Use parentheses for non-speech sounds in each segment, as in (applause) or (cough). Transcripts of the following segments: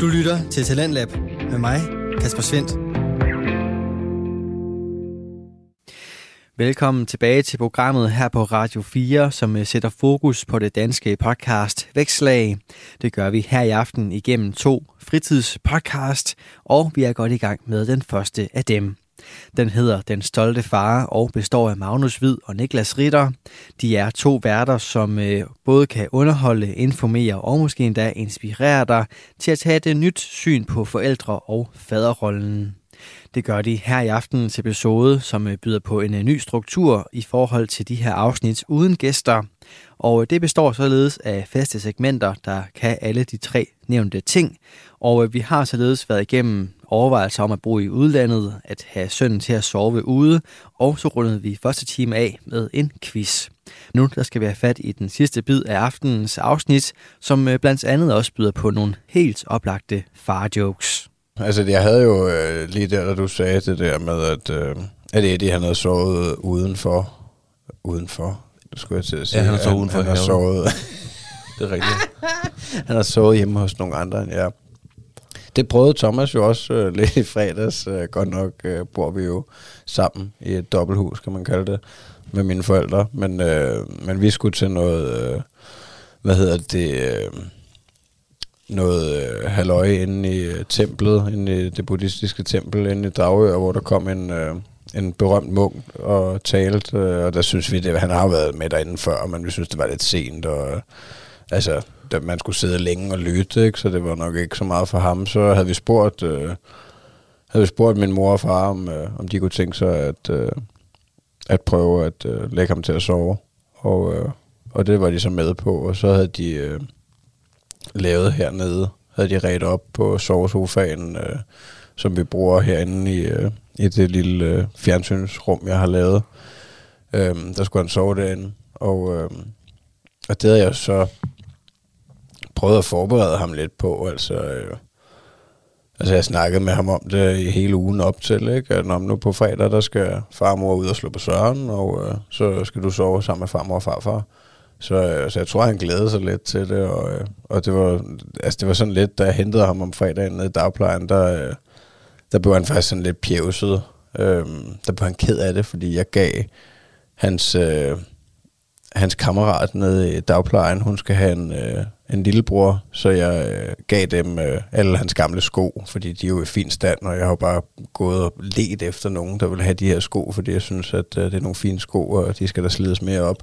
Du lytter til Talentlab med mig, Kasper Svendt. Velkommen tilbage til programmet her på Radio 4, som øh, sætter fokus på det danske podcast Vækslag. Det gør vi her i aften igennem to fritidspodcast, og vi er godt i gang med den første af dem. Den hedder Den Stolte Far og består af Magnus Hvid og Niklas Ritter. De er to værter, som øh, både kan underholde, informere og måske endda inspirere dig til at tage et nyt syn på forældre og faderrollen. Det gør de her i aftenens episode, som øh, byder på en øh, ny struktur i forhold til de her afsnit uden gæster. Og det består således af faste segmenter, der kan alle de tre nævnte ting. Og vi har således været igennem overvejelser om at bo i udlandet, at have sønnen til at sove ude, og så rundede vi første time af med en quiz. Nu der skal vi have fat i den sidste bid af aftenens afsnit, som øh, blandt andet også byder på nogle helt oplagte farjokes. Altså, jeg havde jo øh, lige der, da du sagde det der med, at, øh, at Eddie han havde sovet udenfor. Udenfor? Det skulle jeg til at sige. Ja, han har sovet udenfor Han, han har sovet, Det er rigtigt. (laughs) han har sovet hjemme hos nogle andre end jeg. Det prøvede Thomas jo også øh, (laughs) lidt i fredags. Øh, godt nok øh, bor vi jo sammen i et dobbelthus, kan man kalde det, med mine forældre. Men, øh, men vi skulle til noget, øh, hvad hedder det, øh, noget øh, halløj inde i øh, templet, inde i det buddhistiske tempel inde i Dragør, hvor der kom en, øh, en berømt munk og talte, øh, og der synes vi, det, han har været med derinde før, men vi synes, det var lidt sent, og altså, der, man skulle sidde længe og lytte, ikke? så det var nok ikke så meget for ham. Så havde vi spurgt, øh, havde vi spurgt min mor og far, om, øh, om de kunne tænke sig at, øh, at prøve at øh, lægge ham til at sove, og, øh, og det var de så med på, og så havde de... Øh, lavet hernede, havde de ret op på sovesofaen, øh, som vi bruger herinde i, øh, i det lille øh, fjernsynsrum, jeg har lavet. Øh, der skulle han sove derinde, og, øh, og det havde jeg så prøvet at forberede ham lidt på, altså... Øh, Altså, jeg snakkede med ham om det i hele ugen op til, ikke? At når nu på fredag, der skal farmor ud og slå på søren, og øh, så skal du sove sammen med farmor og farfar. Så, øh, så jeg tror, han glædede sig lidt til det, og, øh, og det, var, altså, det var sådan lidt, da jeg hentede ham om fredagen nede i dagplejen, der, øh, der blev han faktisk sådan lidt pjævset. Øh, der blev han ked af det, fordi jeg gav hans, øh, hans kammerat nede i dagplejen, hun skal have en, øh, en lillebror, så jeg øh, gav dem øh, alle hans gamle sko, fordi de er jo i fin stand, og jeg har bare gået og let efter nogen, der vil have de her sko, fordi jeg synes, at øh, det er nogle fine sko, og de skal der slides mere op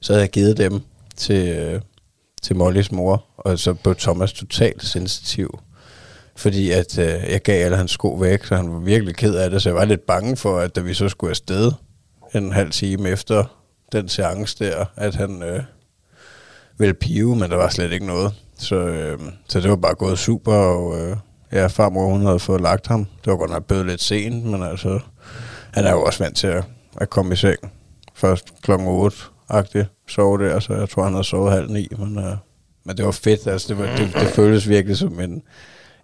så havde jeg givet dem til, øh, til Mollys mor, og så blev Thomas totalt sensitiv. Fordi at øh, jeg gav alle hans sko væk, så han var virkelig ked af det, så jeg var lidt bange for, at da vi så skulle afsted en halv time efter den seance der, at han øh, ville pive, men der var slet ikke noget. Så, øh, så det var bare gået super, og øh, ja, farmor hun havde fået lagt ham. Det var godt nok blevet lidt sent, men altså, han er jo også vant til at, at komme i seng først klokken 8 agtig sove der, så jeg tror, han har sovet halv ni, men, uh, men det var fedt, altså det, var, det, det føltes virkelig som en,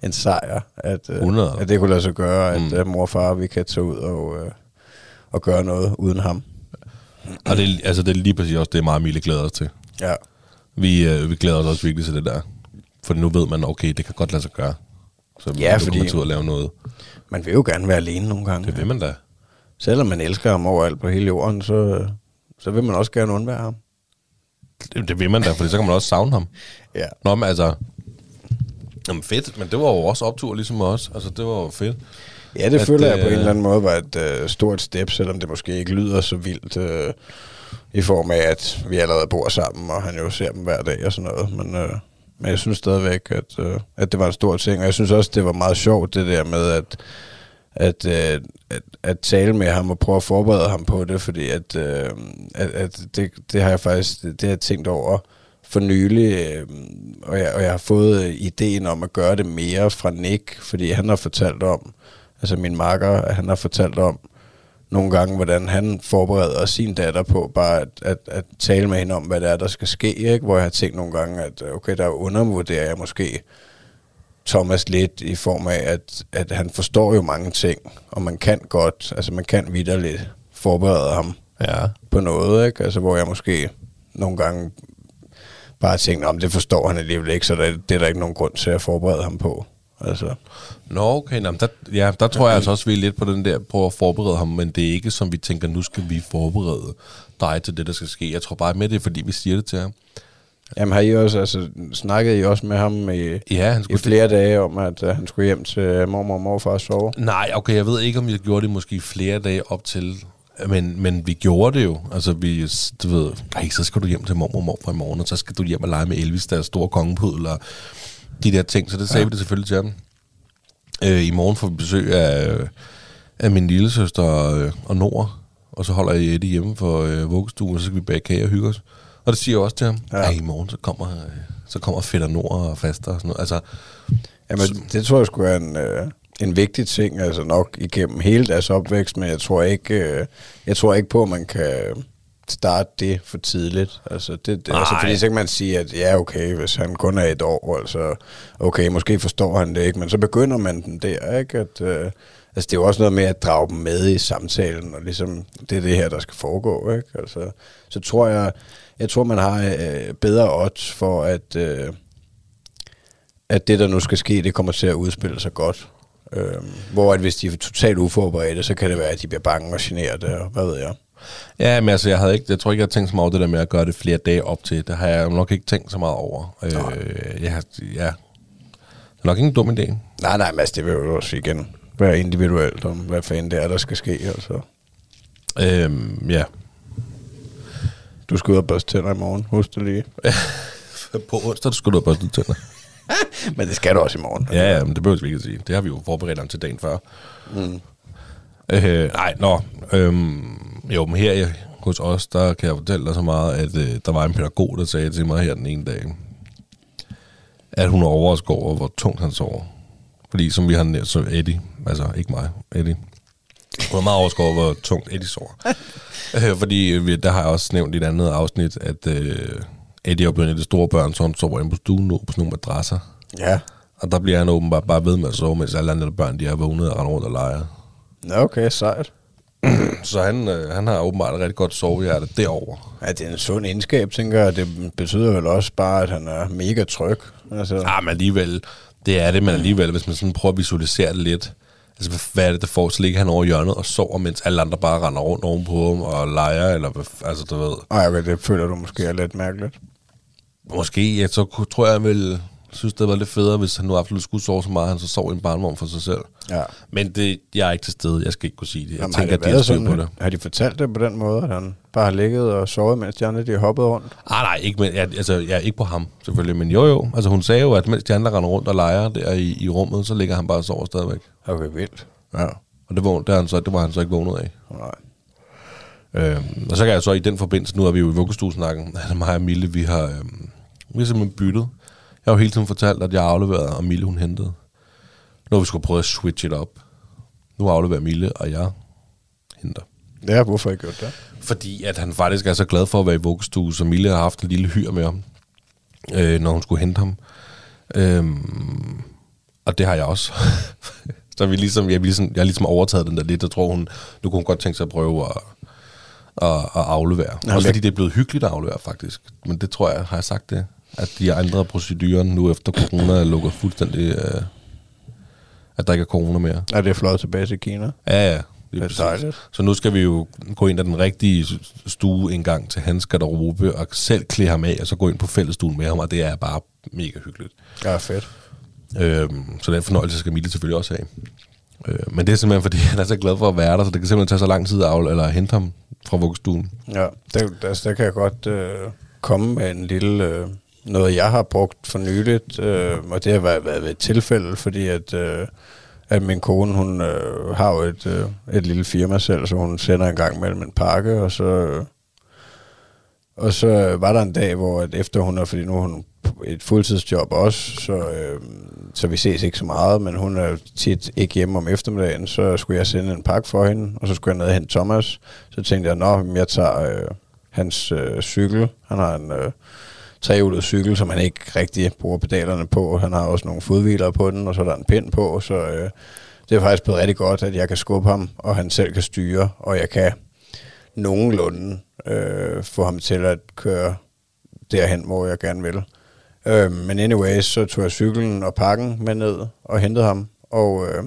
en sejr, at, uh, at det kunne lade sig gøre, at mm. uh, mor og far, vi kan tage ud og, uh, og gøre noget uden ham. Og det, altså, det er lige præcis også det, meget Mille glæder os til. Ja. Vi, uh, vi glæder os også virkelig til det der. For nu ved man, okay, det kan godt lade sig gøre. Så ja, fordi kommer til at lave noget. Man vil jo gerne være alene nogle gange. Det vil man da. Selvom man elsker ham overalt på hele jorden, så, så vil man også gerne undvære ham. Det, det vil man da, for så kan man også savne ham. (laughs) Ja. Nå, men altså... Jamen fedt, men det var jo også optur ligesom os. Altså, det var jo fedt. Ja, det at, føler jeg på en eller anden måde var et uh, stort step, selvom det måske ikke lyder så vildt uh, i form af, at vi allerede bor sammen, og han jo ser dem hver dag og sådan noget. Men, uh, men jeg synes stadigvæk, at, uh, at det var en stor ting, og jeg synes også, det var meget sjovt, det der med, at at, øh, at, at tale med ham og prøve at forberede ham på det, fordi at, øh, at, at det, det har jeg faktisk det har jeg tænkt over for nylig, øh, og, jeg, og jeg har fået ideen om at gøre det mere fra Nick, fordi han har fortalt om, altså min marker, han har fortalt om nogle gange, hvordan han forbereder sin datter på bare at, at, at tale med hende om, hvad det er, der skal ske, ikke? hvor jeg har tænkt nogle gange, at okay, der undervurderer jeg måske Thomas lidt i form af, at, at han forstår jo mange ting, og man kan godt, altså man kan vidderligt forberede ham ja. på noget, ikke? Altså hvor jeg måske nogle gange bare tænkte, om det forstår han alligevel ikke, så det, det er der ikke nogen grund til at forberede ham på. Altså, Nå, okay. Nå, der, ja, der tror jeg altså også, vi er lidt på den der, på at forberede ham, men det er ikke som vi tænker, nu skal vi forberede dig til det, der skal ske. Jeg tror bare med det, er, fordi vi siger det til ham. jamen har I også, altså, snakkede I også med ham i, Ja, han i flere dage om, at uh, han skulle hjem til mormor og morfar og sove? Nej, okay, jeg ved ikke, om vi gjorde det måske flere dage op til, men, men vi gjorde det jo. Altså, vi, du ved, ej, så skal du hjem til mormor og morfar i morgen, og så skal du hjem og lege med Elvis, der store kongepudel, og de der ting. Så det sagde ja. vi det selvfølgelig til ham. Øh, I morgen får vi besøg af, af min lille søster og, og Nora, og så holder jeg Eddie hjemme for øh, vuggestuen, og så skal vi bage kage og hygge os. Og det siger jeg også til ham. Ja. I morgen så kommer, øh, så kommer fætter Nora og faster og sådan noget. Altså, Jamen, det tror jeg skulle være en, øh, en vigtig ting, altså nok igennem hele deres opvækst, men jeg tror ikke, øh, jeg tror ikke på, at man kan starte det for tidligt. Altså, det, det, altså fordi så kan man sige, at ja, okay, hvis han kun er et år, altså, okay, måske forstår han det ikke, men så begynder man den der, ikke? At, øh, altså, det er jo også noget med at drage dem med i samtalen, og ligesom, det er det her, der skal foregå, ikke? Altså, så tror jeg, jeg tror, man har øh, bedre odds for, at, øh, at det, der nu skal ske, det kommer til at udspille sig godt. Øhm, hvor at hvis de er totalt uforberedte, så kan det være, at de bliver bange og generet, og hvad ved jeg. Ja, men altså, jeg, havde ikke, jeg tror ikke, jeg har tænkt så meget over det der med at gøre det flere dage op til. Det har jeg nok ikke tænkt så meget over. Øh, jeg, har- ja, det er nok ikke en dum idé. Nej, nej, men altså, det vil jo også igen være individuelt, om hvad fanden det er, der skal ske. Altså. Øhm, ja. Du skal ud og børste tænder i morgen, husk det lige. (laughs) På onsdag, du skulle du have børstet tænder. (laughs) Men det skal du også i morgen. Ja, ja, men det behøver vi ikke at sige. Det har vi jo forberedt ham til dagen før. Mm. Øh, nej, nå. Øhm, jo, men her hos os, der kan jeg fortælle dig så meget, at øh, der var en pædagog, der sagde til mig her den ene dag, at hun er overrasket over, hvor tungt han sover. Fordi som vi har nævnt, så Eddie, altså ikke mig, Eddie, hun er meget overrasket over, hvor tungt Eddie sover. (laughs) øh, fordi øh, vi- der har jeg også nævnt i et andet afsnit, at øh, Eddie er blevet en af de store børn, så han sover inde på stuen nu på sådan nogle madrasser. Ja. Og der bliver han åbenbart bare ved med at sove, mens alle andre børn de er vågnet og render rundt og leger. Nå, okay, sejt. (clears throat) Så han, øh, han har åbenbart et rigtig godt sovehjerte derovre. Ja, det er en sund egenskab, tænker jeg. Det betyder vel også bare, at han er mega tryg. Altså, Ja, men alligevel, det er det, men alligevel, hvis man sådan prøver at visualisere det lidt. Altså, hvad er det, der får? Så ligger han over hjørnet og sover, mens alle andre bare render rundt ovenpå ham og leger, eller hvad, altså, du ved. Ej, okay, det føler du måske er lidt mærkeligt. Måske, ja, så tror jeg, han ville synes, det var lidt federe, hvis han nu absolut skulle sove så meget, han så sov i en barnvogn for sig selv. Ja. Men det, jeg er ikke til stede, jeg skal ikke kunne sige det. Jeg Jamen, tænker, har, at det de har sådan, på det. har de fortalt det på den måde, at han bare har ligget og sovet, mens de andre de har hoppet rundt? Ah, nej, ikke, men, ja, altså, ja, ikke på ham, selvfølgelig. Men jo, jo. Altså, hun sagde jo, at mens de andre render rundt og leger der i, i rummet, så ligger han bare og sover stadigvæk. Okay, vildt. Ja. Og det, vågn, det, er han så, det var han så ikke vågnet af. Nej. Øhm, og så kan jeg så i den forbindelse, nu er vi jo i vuggestuesnakken, at (laughs) mig og Mille, vi har, øhm, vi har simpelthen byttet. Jeg har jo hele tiden fortalt, at jeg afleverede, og Mille hun hentede. Nu har vi skulle prøve at switch it up. Nu afleverer Mille, og jeg henter. Ja, hvorfor ikke gjort det? Fordi at han faktisk er så glad for at være i vuggestue, så Mille har haft en lille hyr med ham, øh, når hun skulle hente ham. Øhm, og det har jeg også. (laughs) så vi ligesom, jeg, ligesom, jeg har ligesom overtaget den der lidt, og tror hun, nu kunne hun godt tænke sig at prøve at, at, at aflevere. Nå, også fordi det er blevet hyggeligt at aflevere, faktisk. Men det tror jeg, har jeg sagt det, at de har ændret proceduren nu efter corona er lukket fuldstændig, øh, at der ikke er corona mere. Er det flot tilbage til Kina? Ja, ja. Det er dejligt. Så nu skal vi jo gå ind ad den rigtige stue en gang til hans garderobe, og selv klæde ham af, og så gå ind på fællesstuen med ham, og det er bare mega hyggeligt. Ja, fedt. Øhm, så den fornøjelse skal Mille selvfølgelig også have. Øh, men det er simpelthen, fordi han er så glad for at være der, så det kan simpelthen tage så lang tid at afle, eller hente ham fra vuggestuen. Ja, der, der, der kan jeg godt øh, komme med en lille... Øh, noget, jeg har brugt for nyligt, øh, og det har været, været ved et tilfælde, fordi at, øh, at min kone, hun øh, har jo et, øh, et lille firma selv, så hun sender en gang mellem en pakke, og så... Øh, og så var der en dag, hvor at efter hun er, fordi nu er hun et fuldtidsjob også, så, øh, så vi ses ikke så meget, men hun er tit ikke hjemme om eftermiddagen, så skulle jeg sende en pakke for hende, og så skulle jeg ned og hente Thomas. Så tænkte jeg, nå, jeg tager øh, hans øh, cykel. Han har en øh, trehjulet cykel, som han ikke rigtig bruger pedalerne på. Han har også nogle fodhviler på den, og så er der en pind på, så øh, det er faktisk blevet rigtig godt, at jeg kan skubbe ham, og han selv kan styre, og jeg kan nogenlunde øh, få ham til at køre derhen, hvor jeg gerne vil. Øh, men anyways, så tog jeg cyklen og pakken med ned og hentede ham. Og øh,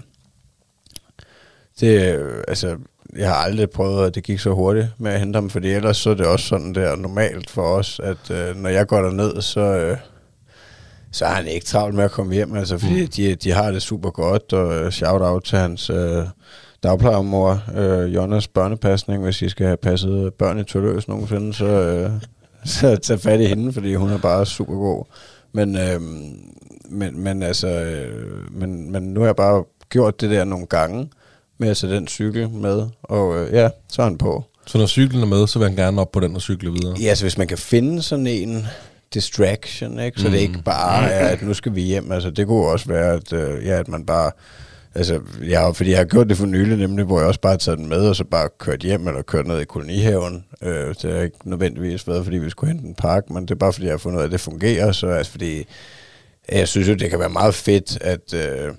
det, øh, altså, jeg har aldrig prøvet, at det gik så hurtigt med at hente ham, fordi ellers så er det også sådan der normalt for os, at øh, når jeg går derned, så, øh, så har han ikke travlt med at komme hjem, altså, fordi mm. de, de har det super godt, og øh, shout-out til hans øh, dagplejermor, øh, Jonas børnepasning, hvis I skal have passet børn i Tølløs nogensinde, så, øh, (laughs) så tag fat i hende, fordi hun er bare super god. Men, øh, men, men altså, øh, men, men nu har jeg bare gjort det der nogle gange, med at tage den cykel med, og øh, ja, så er han på. Så når cyklen er med, så vil han gerne op på den og cykle videre? Ja, så hvis man kan finde sådan en distraction, ikke? så mm. det ikke bare er, at nu skal vi hjem. Altså, det kunne også være, at, øh, ja, at man bare... Altså, jeg, fordi jeg har gjort det for nylig, nemlig, hvor jeg også bare har taget den med, og så bare kørt hjem, eller kørt ned i kolonihaven. Øh, det har ikke nødvendigvis været, fordi vi skulle hente en park, men det er bare, fordi jeg har fundet ud af, at det fungerer. Så altså, fordi jeg synes jo, det kan være meget fedt, at... Øh,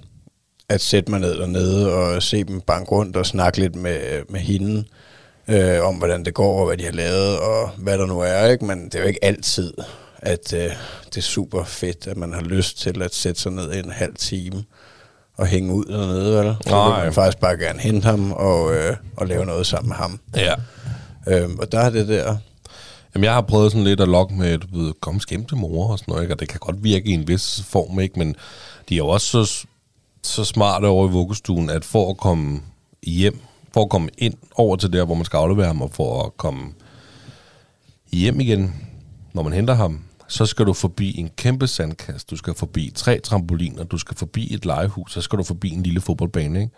at sætte mig ned dernede og se dem banke rundt og snakke lidt med, med hende øh, om, hvordan det går og hvad de har lavet og hvad der nu er. Ikke? Men det er jo ikke altid, at øh, det er super fedt, at man har lyst til at sætte sig ned i en halv time og hænge ud dernede, vel? Så Nej. vil man faktisk bare gerne hente ham og, øh, og lave noget sammen med ham. Ja. Øh, og der er det der... Jamen, jeg har prøvet sådan lidt at lokke med, du ved, kom hjem til mor og sådan noget, ikke? og det kan godt virke i en vis form, ikke? Men de er jo også så så smart over i vuggestuen, at for at komme hjem, for at komme ind over til der, hvor man skal aflevere ham, og for at komme hjem igen, når man henter ham, så skal du forbi en kæmpe sandkast, du skal forbi tre trampoliner, du skal forbi et legehus, så skal du forbi en lille fodboldbane, ikke?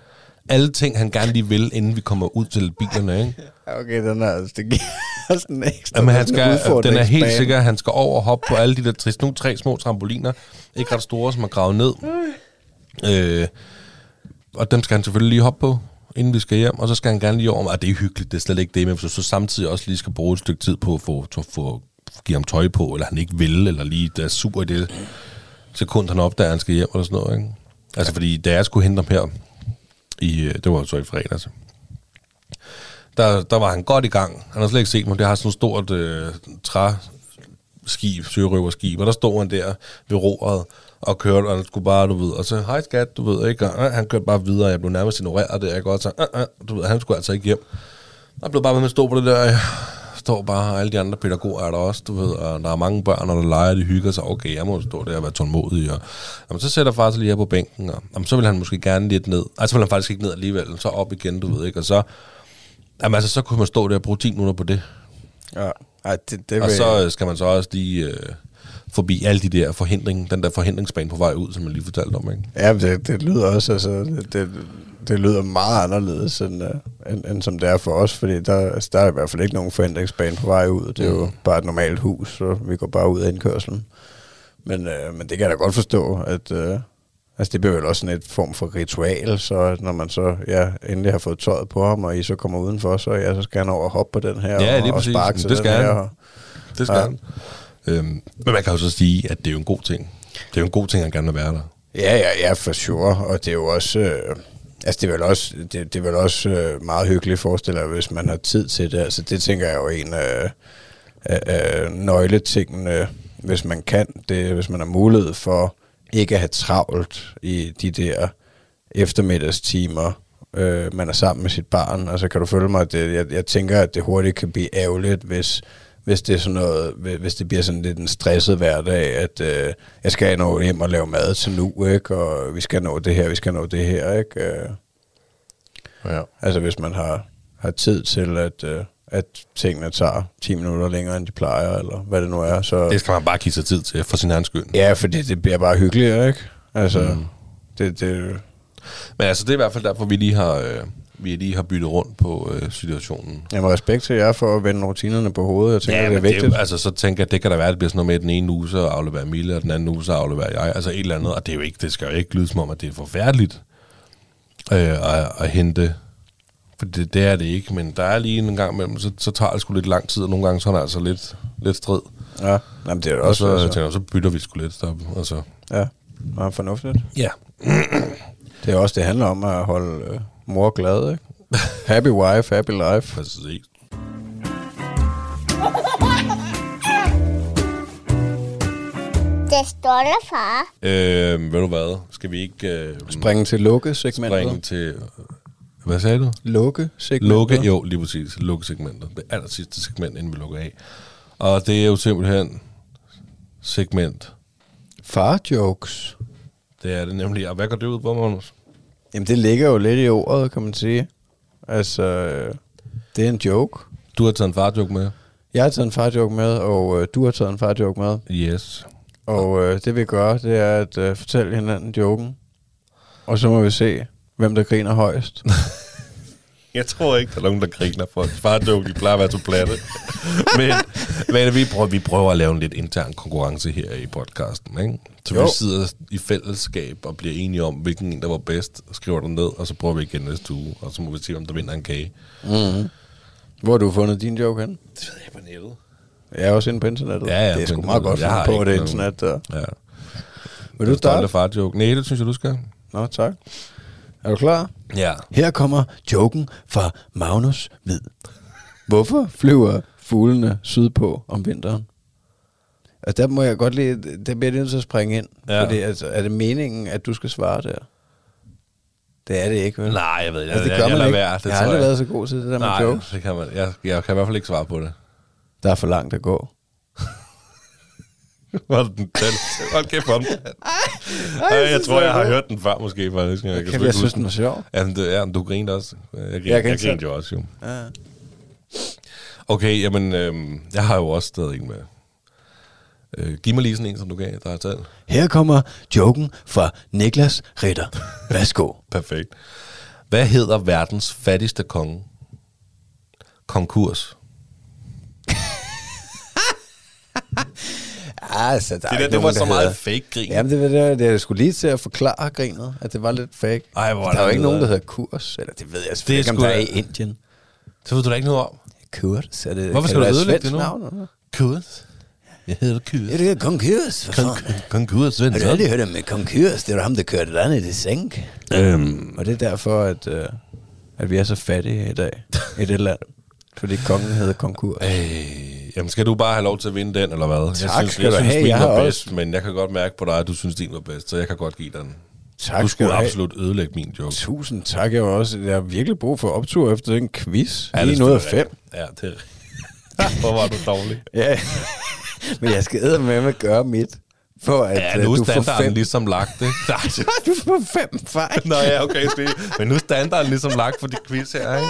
Alle ting, han gerne lige vil, inden vi kommer ud til bilerne, ikke? Okay, den er, altså, det giver (laughs) sådan en ekstra Jamen, han skal, den er helt sikker, han skal over og hoppe på alle de der trist, nu tre små trampoliner, ikke ret store, som er gravet ned. Øh, og dem skal han selvfølgelig lige hoppe på, inden vi skal hjem, og så skal han gerne lige over, at det er hyggeligt, det er slet ikke det, men hvis du så samtidig også lige skal bruge et stykke tid på at få, to, få give ham tøj på, eller han ikke vil, eller lige der er super i det sekund, han opdager, at han skal hjem, eller sådan noget, ikke? Altså, ja. fordi da jeg skulle hente ham her, i, øh, det var så i fredags, der, der var han godt i gang. Han har slet ikke set mig. Det har sådan et stort øh, træskib, sørøverskib, og der stod han der ved roret, og kørte, og skulle bare, du ved, og så, hej skat, du ved, ikke, og, øh, han kørte bare videre, jeg blev nærmest ignoreret det, jeg godt så, øh, øh, du ved, han skulle altså ikke hjem. Jeg blev bare med at stå på det der, jeg står bare, og alle de andre pædagoger er der også, du ved, og der er mange børn, og der leger, de hygger sig, okay, jeg må stå der og være tålmodig, og jamen, så sætter far sig lige her på bænken, og jamen, så vil han måske gerne lidt ned, altså vil han faktisk ikke ned alligevel, så op igen, du ved, ikke, og så, jamen, altså, så kunne man stå der og bruge 10 minutter på det. Ja, ej, det, det og så skal man så også lige... Øh, forbi alle de der forhindring, den der forhindringsbane på vej ud, som jeg lige fortalte om, ikke? Ja, det, det lyder også, altså, det, det, det lyder meget anderledes, end, uh, end, end som det er for os, fordi der, altså, der er i hvert fald ikke nogen forhindringsbane på vej ud. Det er mm. jo bare et normalt hus, så vi går bare ud af indkørselen. Men, uh, men det kan jeg da godt forstå, at... Uh, Altså det bliver vel også sådan et form for ritual, så når man så ja, endelig har fået tøjet på ham, og I så kommer udenfor, så, ja, så skal han over og hoppe på den her ja, og, og sparke til det skal den han. her. Og, det skal ja. han. Øhm, men man kan jo så sige, at det er jo en god ting. Det er jo en god ting, at gerne vil være der. Ja, ja, ja, for sure. Og det er jo også... Øh, altså, det er vel også, det, det er vel også øh, meget hyggeligt, forestiller hvis man har tid til det. Altså, det tænker jeg jo en af, øh, øh, nøgletingene, hvis man kan det, hvis man har mulighed for ikke at have travlt i de der eftermiddagstimer, øh, man er sammen med sit barn. Altså, kan du følge mig? At det, jeg, jeg tænker, at det hurtigt kan blive ærgerligt, hvis hvis det er sådan noget, hvis det bliver sådan lidt en stresset hverdag, at øh, jeg skal nå hjem og lave mad til nu, ikke? og vi skal nå det her, vi skal nå det her, ikke? Øh, ja. Altså hvis man har, har tid til, at, øh, at tingene tager 10 minutter længere, end de plejer, eller hvad det nu er. Så, det skal man bare give sig tid til, for sin egen skyld. Ja, for det, det bliver bare hyggeligere, ikke? Altså, mm. det, det... Men altså, det er i hvert fald derfor, vi lige har... Øh vi lige har byttet rundt på øh, situationen. Jamen respekt til jer for at vende rutinerne på hovedet. Jeg tænker, ja, det er vigtigt. Det, altså, så tænker jeg, det kan da være, at det bliver sådan noget med, at den ene uge så afleverer Mille, og den anden uge så afleverer jeg. Altså et eller andet. Og det, er jo ikke, det skal jo ikke lyde som om, at det er forfærdeligt øh, at, at hente. For det, det er det ikke. Men der er lige en gang imellem, så, så tager det sgu lidt lang tid, og nogle gange så er det altså lidt, lidt strid. Ja, Jamen, det er det også. Og så, altså. tænker, så bytter vi sgu lidt. Der, altså. Ja, meget fornuftigt. Ja. det er også, det handler om at holde øh, mor glad, ikke? happy wife, happy life. Præcis. Det Det stolte far. Øh, ved du hvad? Skal vi ikke øh, Springe til lukke-segmentet. springe til... Hvad sagde du? Lukke-segmentet. Lukke, jo, lige præcis. Lukke segmentet. Det aller sidste segment, inden vi lukker af. Og det er jo simpelthen segment. Far-jokes. Det er det nemlig. Og hvad går det ud på, Magnus? Jamen, det ligger jo lidt i ordet, kan man sige. Altså, øh, det er en joke. Du har taget en farjoke med. Jeg har taget en far-joke med, og øh, du har taget en far-joke med. Yes. Og øh, det vi gør, det er at øh, fortælle hinanden joken. Og så må vi se, hvem der griner højst. (laughs) Jeg tror ikke, der er nogen, der griner for farjoke. De plejer at være så platte. (laughs) men, (laughs) men vi, prøver, vi prøver at lave en lidt intern konkurrence her i podcasten. Ikke? Så Jo. vi sidder i fællesskab og bliver enige om, hvilken en, der var bedst. Skriver den ned, og så prøver vi igen næste uge. Og så må vi se, om der vinder en kage. Hvor har du fundet din joke hen? Det ved jeg på nettet. Jeg er også inde på internettet. Ja, ja, det er sgu meget godt. Jeg på det internet. Der. Ja. Vil du Den stolte starte? farjoke. Nej, det synes jeg, du skal. Nå, tak. Er du klar? Ja. Her kommer joken fra Magnus Hvid. Hvorfor flyver fuglene sydpå om vinteren? Altså, der må jeg godt lige, der bliver jeg nødt til at springe ind. Ja. Fordi, altså, er det meningen, at du skal svare der? Det er det ikke, vel? Nej, jeg ved, jeg, altså, det jeg, jeg, man lader ikke. være. Det jeg har aldrig været så god til det der med Nej, jokes. det kan man. Jeg, jeg kan i hvert fald ikke svare på det. Der er for langt at gå. (laughs) Hold den den. Hold kæft for den. Ej, jeg tror, jeg har hørt den før, måske. Faktisk. Jeg, Kan jeg synes, den var sjov. Ja, men det, ja, men du grinte også. Jeg, grinte, Jeg jeg, jeg grinte jo også, jo. Ja. Okay, jamen, øhm, jeg har jo også stadig en med. Øh, giv mig lige sådan en, som du gav, der har taget. Her kommer joken fra Niklas Ritter. Værsgo. (laughs) Perfekt. Hvad hedder verdens fattigste konge? Konkurs. (laughs) altså, der Det, der, det var så meget fake grin. Jamen, det var det, det jeg skulle lige til at forklare grinet, at det var lidt fake. Ej, hvor er der er jo det ikke nogen, der hedder kurs, eller det ved jeg selvfølgelig Det ikke, om der er i Indien. Så ved du da ikke noget om. Kurs, er det, Hvorfor skal du være et ødelægge det nu? Navn? Kurs. Jeg hedder Kurs. Ja, det er konkurs, for fanden. Konkurs, Har Svend. du aldrig hørt om et konkurs? Det var ham, der kørte landet i sænk. Øhm, Og det er derfor, at, uh, at vi er så fattige i dag i det land. Fordi kongen hedder konkurs. øh, jamen, skal du bare have lov til at vinde den, eller hvad? jeg Tak synes, skal jeg du synes, have. min Jeg var har bedst, men jeg kan godt mærke på dig, at du synes, din var bedst, så jeg kan godt give den. Tak du skulle have. absolut ødelægge min joke. Tusind tak. Jeg, også, jeg har virkelig brug for optur efter den quiz. Ja, Lige noget af fem. Ja, det er (laughs) Hvor var du dårlig. Ja, (laughs) men jeg skal med at gøre mit, for at Ja, øh, nu er standarden fem. ligesom lagt, ikke? (laughs) Nej, Du får fem fejl. Nå ja, okay, det, men nu er standarden ligesom lagt for de quiz her, ikke?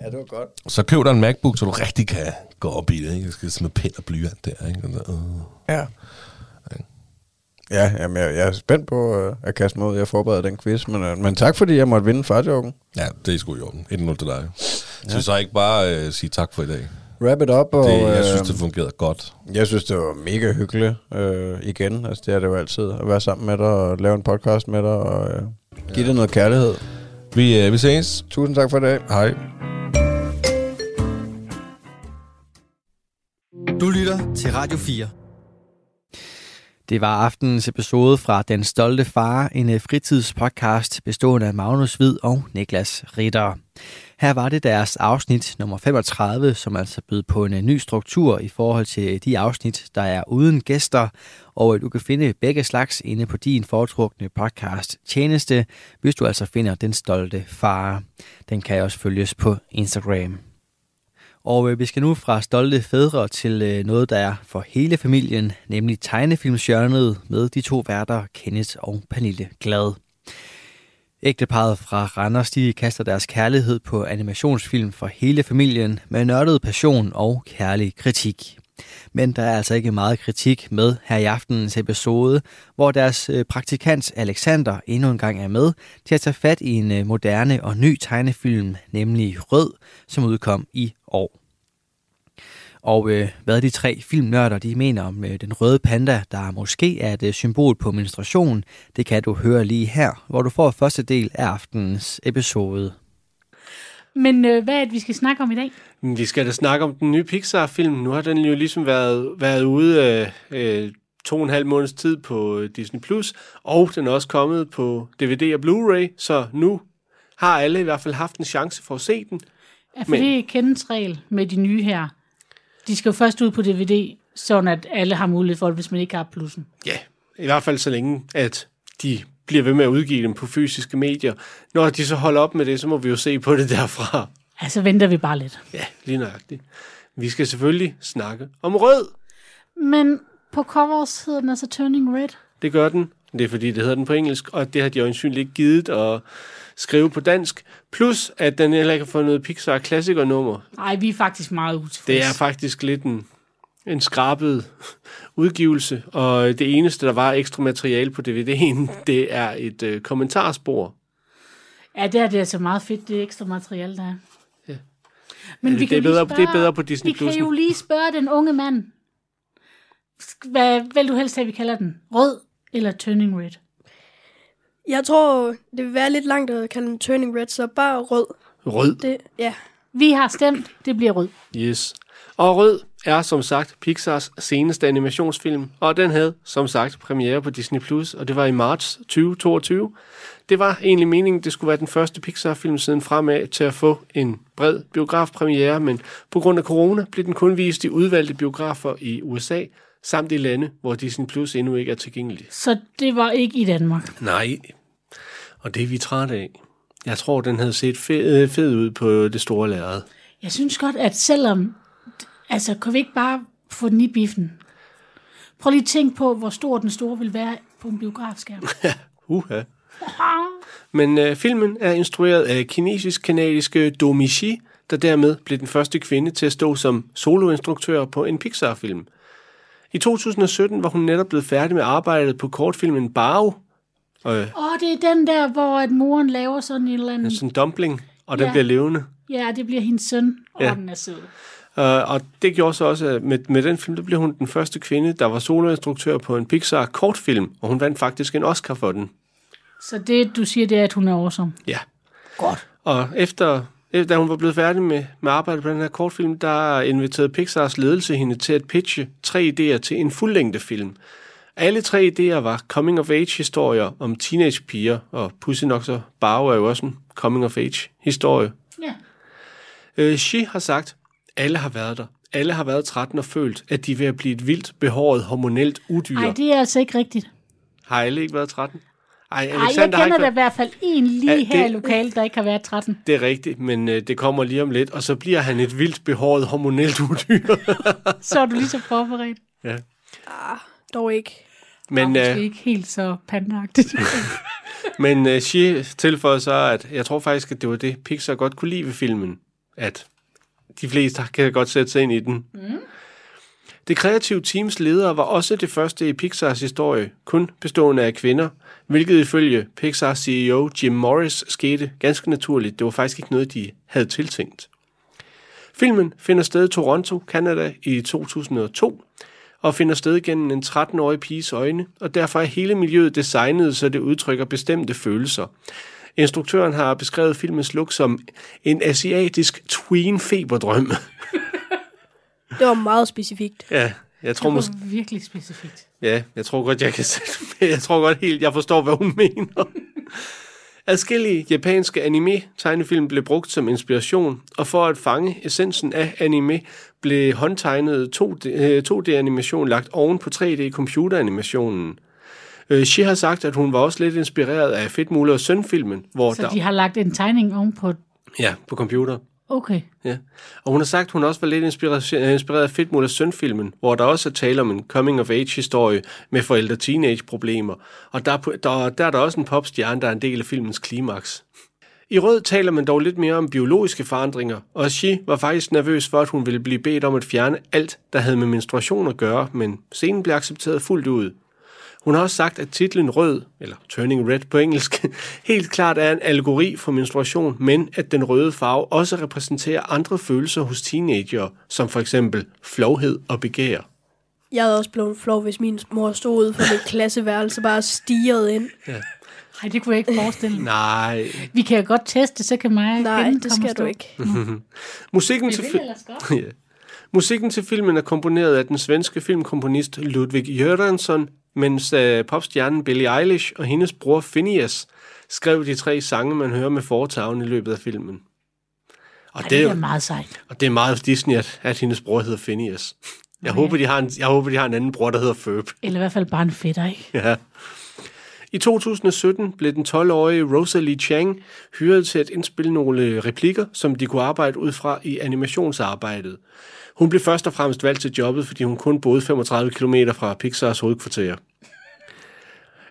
Ja, det var godt. Så køb dig en MacBook, så du rigtig kan gå op i det, ikke? Jeg skal smide pind og blyant der, ikke? Og så, øh. Ja. Ja, jamen, jeg, jeg er spændt på uh, at kaste mig ud. Jeg forbereder den quiz, men, uh, men tak fordi jeg måtte vinde farjoken. Ja, det er sgu i orden. 1-0 til dig. Så så ikke bare øh, sige tak for i dag. Wrap it up. Og, Det, jeg øh, synes, det fungerede godt. jeg synes, det var mega hyggeligt øh, igen. Altså, det er det jo altid at være sammen med dig og lave en podcast med dig og øh, give ja. dig noget kærlighed. Vi, øh, vi ses. Tusind tak for i dag. Hej. Du lytter til Radio 4. Det var aftenens episode fra Den Stolte Far, en øh, fritidspodcast bestående af Magnus Hvid og Niklas Ritter. Her var det deres afsnit nummer 35, som altså bød på en øh, ny struktur i forhold til øh, de afsnit, der er uden gæster, og du kan finde begge slags inde på din foretrukne podcast tjeneste, hvis du altså finder Den Stolte Far. Den kan også følges på Instagram. Og øh, vi skal nu fra stolte fædre til øh, noget, der er for hele familien, nemlig tegnefilmsjørnet med de to værter, Kenneth og Pernille Glad. Ægteparet fra Randers de kaster deres kærlighed på animationsfilm for hele familien med nørdet passion og kærlig kritik. Men der er altså ikke meget kritik med her i aftenens episode, hvor deres øh, praktikant Alexander endnu en gang er med til at tage fat i en øh, moderne og ny tegnefilm, nemlig Rød, som udkom i år. Og øh, hvad de tre filmnørder de mener om øh, den røde panda, der måske er et øh, symbol på menstruation, det kan du høre lige her, hvor du får første del af aftenens episode. Men øh, hvad er det, vi skal snakke om i dag? Vi skal da snakke om den nye Pixar-film. Nu har den jo ligesom været, været ude øh, øh, to og en halv måneds tid på øh, Disney+, Plus, og den er også kommet på DVD og Blu-ray, så nu har alle i hvert fald haft en chance for at se den. Ja, for Men- det er kendens regel med de nye her. De skal jo først ud på DVD sådan at alle har mulighed for det, hvis man ikke har plussen. Ja, i hvert fald så længe, at de bliver ved med at udgive dem på fysiske medier. Når de så holder op med det, så må vi jo se på det derfra. Altså venter vi bare lidt. Ja, lige nøjagtigt. Vi skal selvfølgelig snakke om rød. Men på covers hedder den altså Turning Red. Det gør den. Det er fordi, det hedder den på engelsk, og det har de jo ikke givet at skrive på dansk. Plus, at den heller ikke har fået noget Pixar klassikernummer. Nej, vi er faktisk meget utilfredse. Det er faktisk lidt en, en skrabet udgivelse, og det eneste, der var ekstra materiale på DVD'en, (laughs) det er et øh, kommentarspor. Ja, det er det altså meget fedt, det ekstra materiale, der er. Ja. Men Ja, vi det kan er jo lige bedre- spørge, det er bedre på Disney Vi kan Plus'en. jo lige spørge den unge mand. Hvad vil du helst have, vi kalder den? Rød eller Turning Red? Jeg tror, det vil være lidt langt at kalde den Turning Red, så bare rød. Rød. Det, ja. Vi har stemt, det bliver rød. Yes. Og Rød er som sagt Pixars seneste animationsfilm, og den havde som sagt premiere på Disney+, Plus, og det var i marts 2022. Det var egentlig meningen, det skulle være den første Pixar-film siden fremad til at få en bred biografpremiere, men på grund af corona blev den kun vist i udvalgte biografer i USA, samt i lande, hvor Disney Plus endnu ikke er tilgængelig. Så det var ikke i Danmark. Nej, og det er vi trætte af. Jeg tror, den havde set fed, fed ud på det store lærred. Jeg synes godt, at selvom... Altså, kan vi ikke bare få den i biffen? Prøv lige at tænke på, hvor stor den store vil være på en biografskærm. (laughs) Uha. (laughs) Men øh, filmen er instrueret af kinesisk-kanadiske Domi Shi, der dermed blev den første kvinde til at stå som soloinstruktør på en Pixar-film. I 2017 var hun netop blevet færdig med arbejdet på kortfilmen Bao, øh, Åh, det er den der, hvor at moren laver sådan en eller anden... sådan en dumpling, og den Ja. bliver levende. Ja, det bliver hendes søn, og Ja. den er sød. Uh, og det gjorde så også, at med, med den film, der blev hun den første kvinde, der var soloinstruktør på en Pixar-kortfilm, og hun vandt faktisk en Oscar for den. Så det, du siger, det er, at hun er awesome. Ja. Godt. Og efter, efter da hun var blevet færdig med, med arbejdet på den her kortfilm, der inviterede Pixars ledelse hende til at pitche tre idéer til en fuldlængdefilm. Alle tre idéer var coming-of-age-historier om teenagepiger, og pudsigt nok så Bao er jo også en coming-of-age-historie. Ja. Øh, Shi har sagt, alle har været der. Alle har været 13 og følt, at de er ved at blive et vildt, behåret, hormonelt udyr. Ej, det er altså ikke rigtigt. Har alle ikke været 13? Ej, Ej, jeg Alexander kender da i hvert fald en lige Ja, ja, det- her i lokalet, der ikke har været 13. Det er rigtigt, men øh, det kommer lige om lidt, og så bliver han et vildt behåret hormonelt udyr. (laughs) Så er du lige så forberedt. ja. Dog ikke. Men, Måske øh, ikke helt så pandagtigt. (laughs) men øh, Shea tilføjer så, at jeg tror faktisk, at det var det, Pixar godt kunne lide ved filmen. At de fleste kan godt sætte sig ind i den. Mm. Det kreative teams ledere var også det første i Pixars historie, kun bestående af kvinder, hvilket ifølge Pixar CEO Jim Morris skete ganske naturligt. Det var faktisk ikke noget, de havde tiltænkt. Filmen finder sted i Toronto, Canada i 2002, og finder sted gennem en 13-årig piges øjne, og derfor er hele miljøet designet, så det udtrykker bestemte følelser. Instruktøren har beskrevet filmens look som en asiatisk tween-feberdrøm. (laughs) Det var meget specifikt. ja, jeg tror, Det måske, var virkelig specifikt. ja, jeg tror godt, jeg kan sætte (laughs) Jeg tror godt helt, jeg forstår, hvad hun mener. Adskillige japanske anime-tegnefilm blev brugt som inspiration, og for at fange essensen af anime, blev håndtegnet 2D, øh, 2D-animation lagt oven på 3D-computeranimationen. Øh, She har sagt, at hun var også lidt inspireret af Fedtmule og Søn-filmen, hvor Så der... de har lagt en tegning ovenpå... Ja, på computer. Okay. Ja. Og hun har sagt, at hun også var lidt inspireret, inspireret af Fedtmule og Søn-filmen, hvor der også er tale om en coming-of-age-historie med forældre-teenage-problemer. Og der, er på- der, der er der også en popstjerne, der er en del af filmens klimaks. I Rød taler man dog lidt mere om biologiske forandringer, og Shi var faktisk nervøs for, at hun ville blive bedt om at fjerne alt, der havde med menstruation at gøre, men scenen blev accepteret fuldt ud. Hun har også sagt, at titlen Rød, eller Turning Red på engelsk, (laughs) helt klart er en allegori for menstruation, men at den røde farve også repræsenterer andre følelser hos teenagere, som for eksempel flovhed og begær. Jeg havde også blevet flov, hvis min mor stod ude for mit (laughs) klasseværelse bare stirrede ind. Nej, det kunne jeg ikke forestille mig. Nej. Vi kan jo godt teste, så kan mig (laughs) Nej, det skal du ikke. Musikken til. Ja. Musikken til filmen er komponeret af den svenske filmkomponist Ludwig Göransson, mens uh, popstjernen Billie Eilish og hendes bror Phineas skrev de tre sange, man hører med foretagen i løbet af filmen. Og Ej, det, det er, meget sejt. og det er meget Disney, at, at hendes bror hedder Phineas. Jeg, håber, de har en, jeg håber, de har en anden bror, der hedder Ferb. Eller i hvert fald bare en fætter, ikke? Ja. I 2017 blev den 12-årige Rosalie Chang hyret til at indspille nogle replikker, som de kunne arbejde ud fra i animationsarbejdet. Hun blev først og fremmest valgt til jobbet, fordi hun kun boede 35 km fra Pixars hovedkvarter.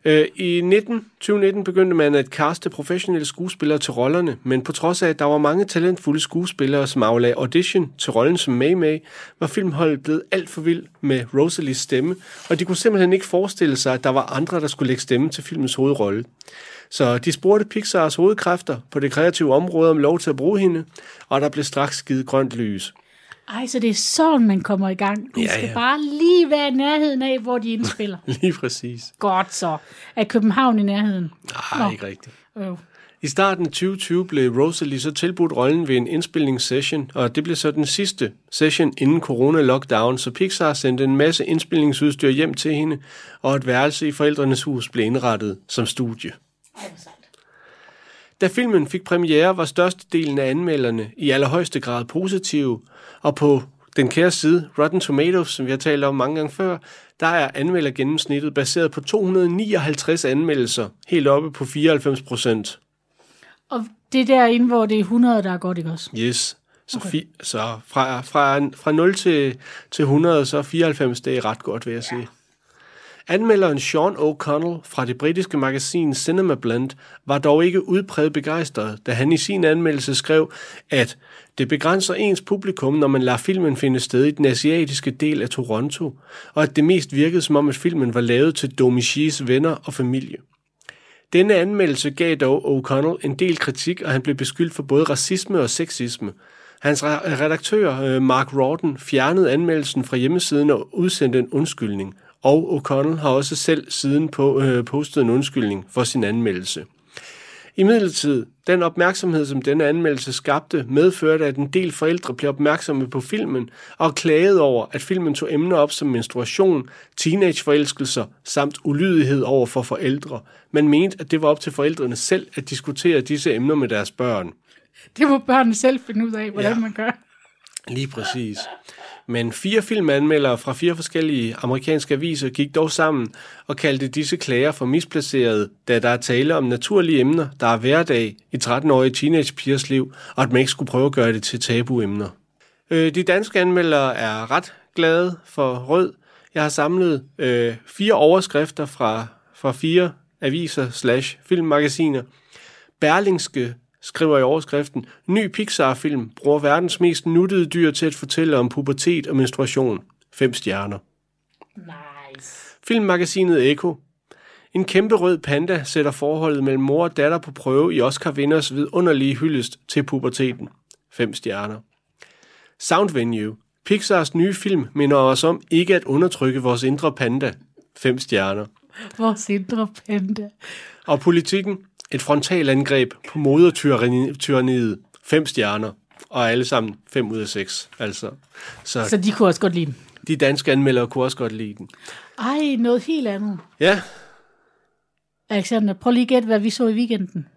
Øh, I 19, 2019 begyndte man at kaste professionelle skuespillere til rollerne, men på trods af, at der var mange talentfulde skuespillere, som aflagde audition til rollen som May May, var filmholdet blevet alt for vild med Rosalies stemme, og de kunne simpelthen ikke forestille sig, at der var andre, der skulle lægge stemme til filmens hovedrolle. Så de spurgte Pixars hovedkræfter på det kreative område om lov til at bruge hende, og der blev straks givet grønt lys. Ej, så det er sådan, man kommer i gang. Du Ja, skal ja. bare lige være i nærheden af, hvor de (laughs) indspiller. Lige præcis. Godt så. Er København i nærheden? Nej, Nå. ikke rigtigt. Øh. I starten af 2020 blev Rosalie så tilbudt rollen ved en indspilningssession, og det blev så den sidste session inden corona-lockdown, så Pixar sendte en masse indspilningsudstyr hjem til hende, og et værelse i forældrenes hus blev indrettet som studie. Da filmen fik premiere, var størstedelen af anmelderne i allerhøjeste grad positive, og på den kære side, Rotten Tomatoes, som vi har talt om mange gange før, der er anmeldergennemsnittet baseret på 259 anmeldelser, helt oppe på 94 procent. Og det er derinde, hvor det er 100, der er godt, ikke også? Yes. Så, okay. fi, så fra, fra, fra 0 til, til 100, så er 94, det er ret godt, vil jeg sige. Anmelderen Sean O'Connell fra det britiske magasin Cinema Blend var dog ikke udpræget begejstret, da han i sin anmeldelse skrev, at det begrænser ens publikum, når man lader filmen finde sted i den asiatiske del af Toronto, og at det mest virkede som om, at filmen var lavet til Domichis venner og familie. Denne anmeldelse gav dog O'Connell en del kritik, og han blev beskyldt for både racisme og sexisme. Hans redaktør, øh, Mark Rawton, fjernede anmeldelsen fra hjemmesiden og udsendte en undskyldning. Og O'Connell har også selv siden på, øh, postet en undskyldning for sin anmeldelse. I midlertid, den opmærksomhed, som denne anmeldelse skabte, medførte, at en del forældre blev opmærksomme på filmen og klagede over, at filmen tog emner op som menstruation, teenageforelskelser samt ulydighed over for forældre. Man mente, at det var op til forældrene selv at diskutere disse emner med deres børn. Det må børnene selv finde ud af, hvordan Ja. ja. man gør. Lige præcis. Men fire filmanmeldere fra fire forskellige amerikanske aviser gik dog sammen og kaldte disse klager for misplacerede, da der er tale om naturlige emner, der er hverdag i 13-årige teenagepigers liv, og at man ikke skulle prøve at gøre det til tabuemner. Øh, de danske anmeldere er ret glade for rød. Jeg har samlet øh, fire overskrifter fra, fra fire aviser slash filmmagasiner. Berlingske skriver i overskriften, ny Pixar-film bruger verdens mest nuttede dyr til at fortælle om pubertet og menstruation. Fem stjerner. Nice. Filmmagasinet Eko. En kæmpe rød panda sætter forholdet mellem mor og datter på prøve i Oscar vinders vidunderlige hyldest til puberteten. Fem stjerner. Sound Venue. Pixars nye film minder os om ikke at undertrykke vores indre panda. Fem stjerner. Vores indre panda. Og politikken. Et frontalangreb på modertyranniet. Fem stjerner. Og alle sammen fem ud af seks. Altså. Så, Så de kunne også godt lide den. de danske anmeldere kunne også godt lide den. Ej, noget helt andet. Ja, Alexander, prøv lige at gætte, hvad vi så i weekenden.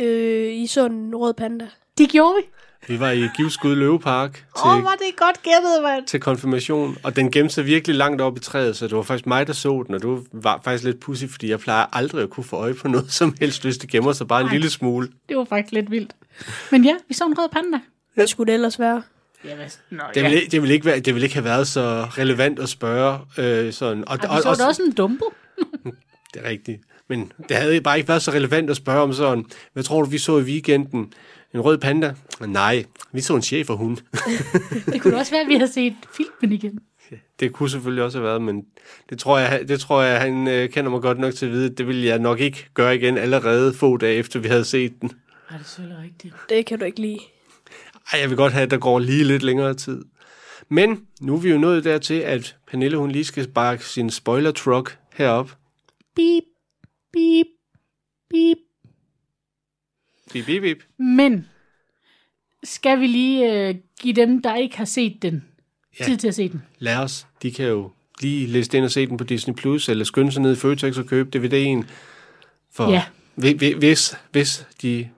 Øh, I så en rød panda. Det gjorde vi. Vi var i Givskud Løvepark til, Åh, oh, var det godt gættet, mand. til konfirmation, og den gemte sig virkelig langt op i træet, så det var faktisk mig, der så den, og det var faktisk lidt pussy, fordi jeg plejer aldrig at kunne få øje på noget som helst, hvis det gemmer sig bare en lille smule. Det var faktisk lidt vildt. Men ja, vi så en rød panda. Hvad skulle det ellers være? Ja, Det ville, det, ville ikke være, det ville ikke have været så relevant at spørge øh, sådan. Og, Ej, vi så da også en dumbo. Det er rigtigt. Men det havde bare ikke været så relevant at spørge om sådan, hvad tror du, vi så i weekenden? En rød panda? Nej, vi så en chef og hund. (laughs) Det kunne også være, at vi havde set filmen igen. Det kunne selvfølgelig også have været, men det tror jeg, det tror jeg han øh, kender mig godt nok til at vide. Det ville jeg nok ikke gøre igen allerede få dage efter, vi havde set den. Ej, det er selvfølgelig rigtigt. Det kan du ikke lide. Ej, jeg vil godt have, at der går lige lidt længere tid. Men nu er vi jo nået dertil, at Pernille hun lige skal sparke sin spoiler truck herop. Beep, beep, beep. Bip, bip, bip. Men skal vi lige øh, give dem, der ikke har set den, Ja. tid til at se den? Lad os. De kan jo lige læse ind og se den på Disney+, Plus, eller skynde sig ned i Føtex og købe DVD'en. For Ja. hvi- hvi- hvis, hvis de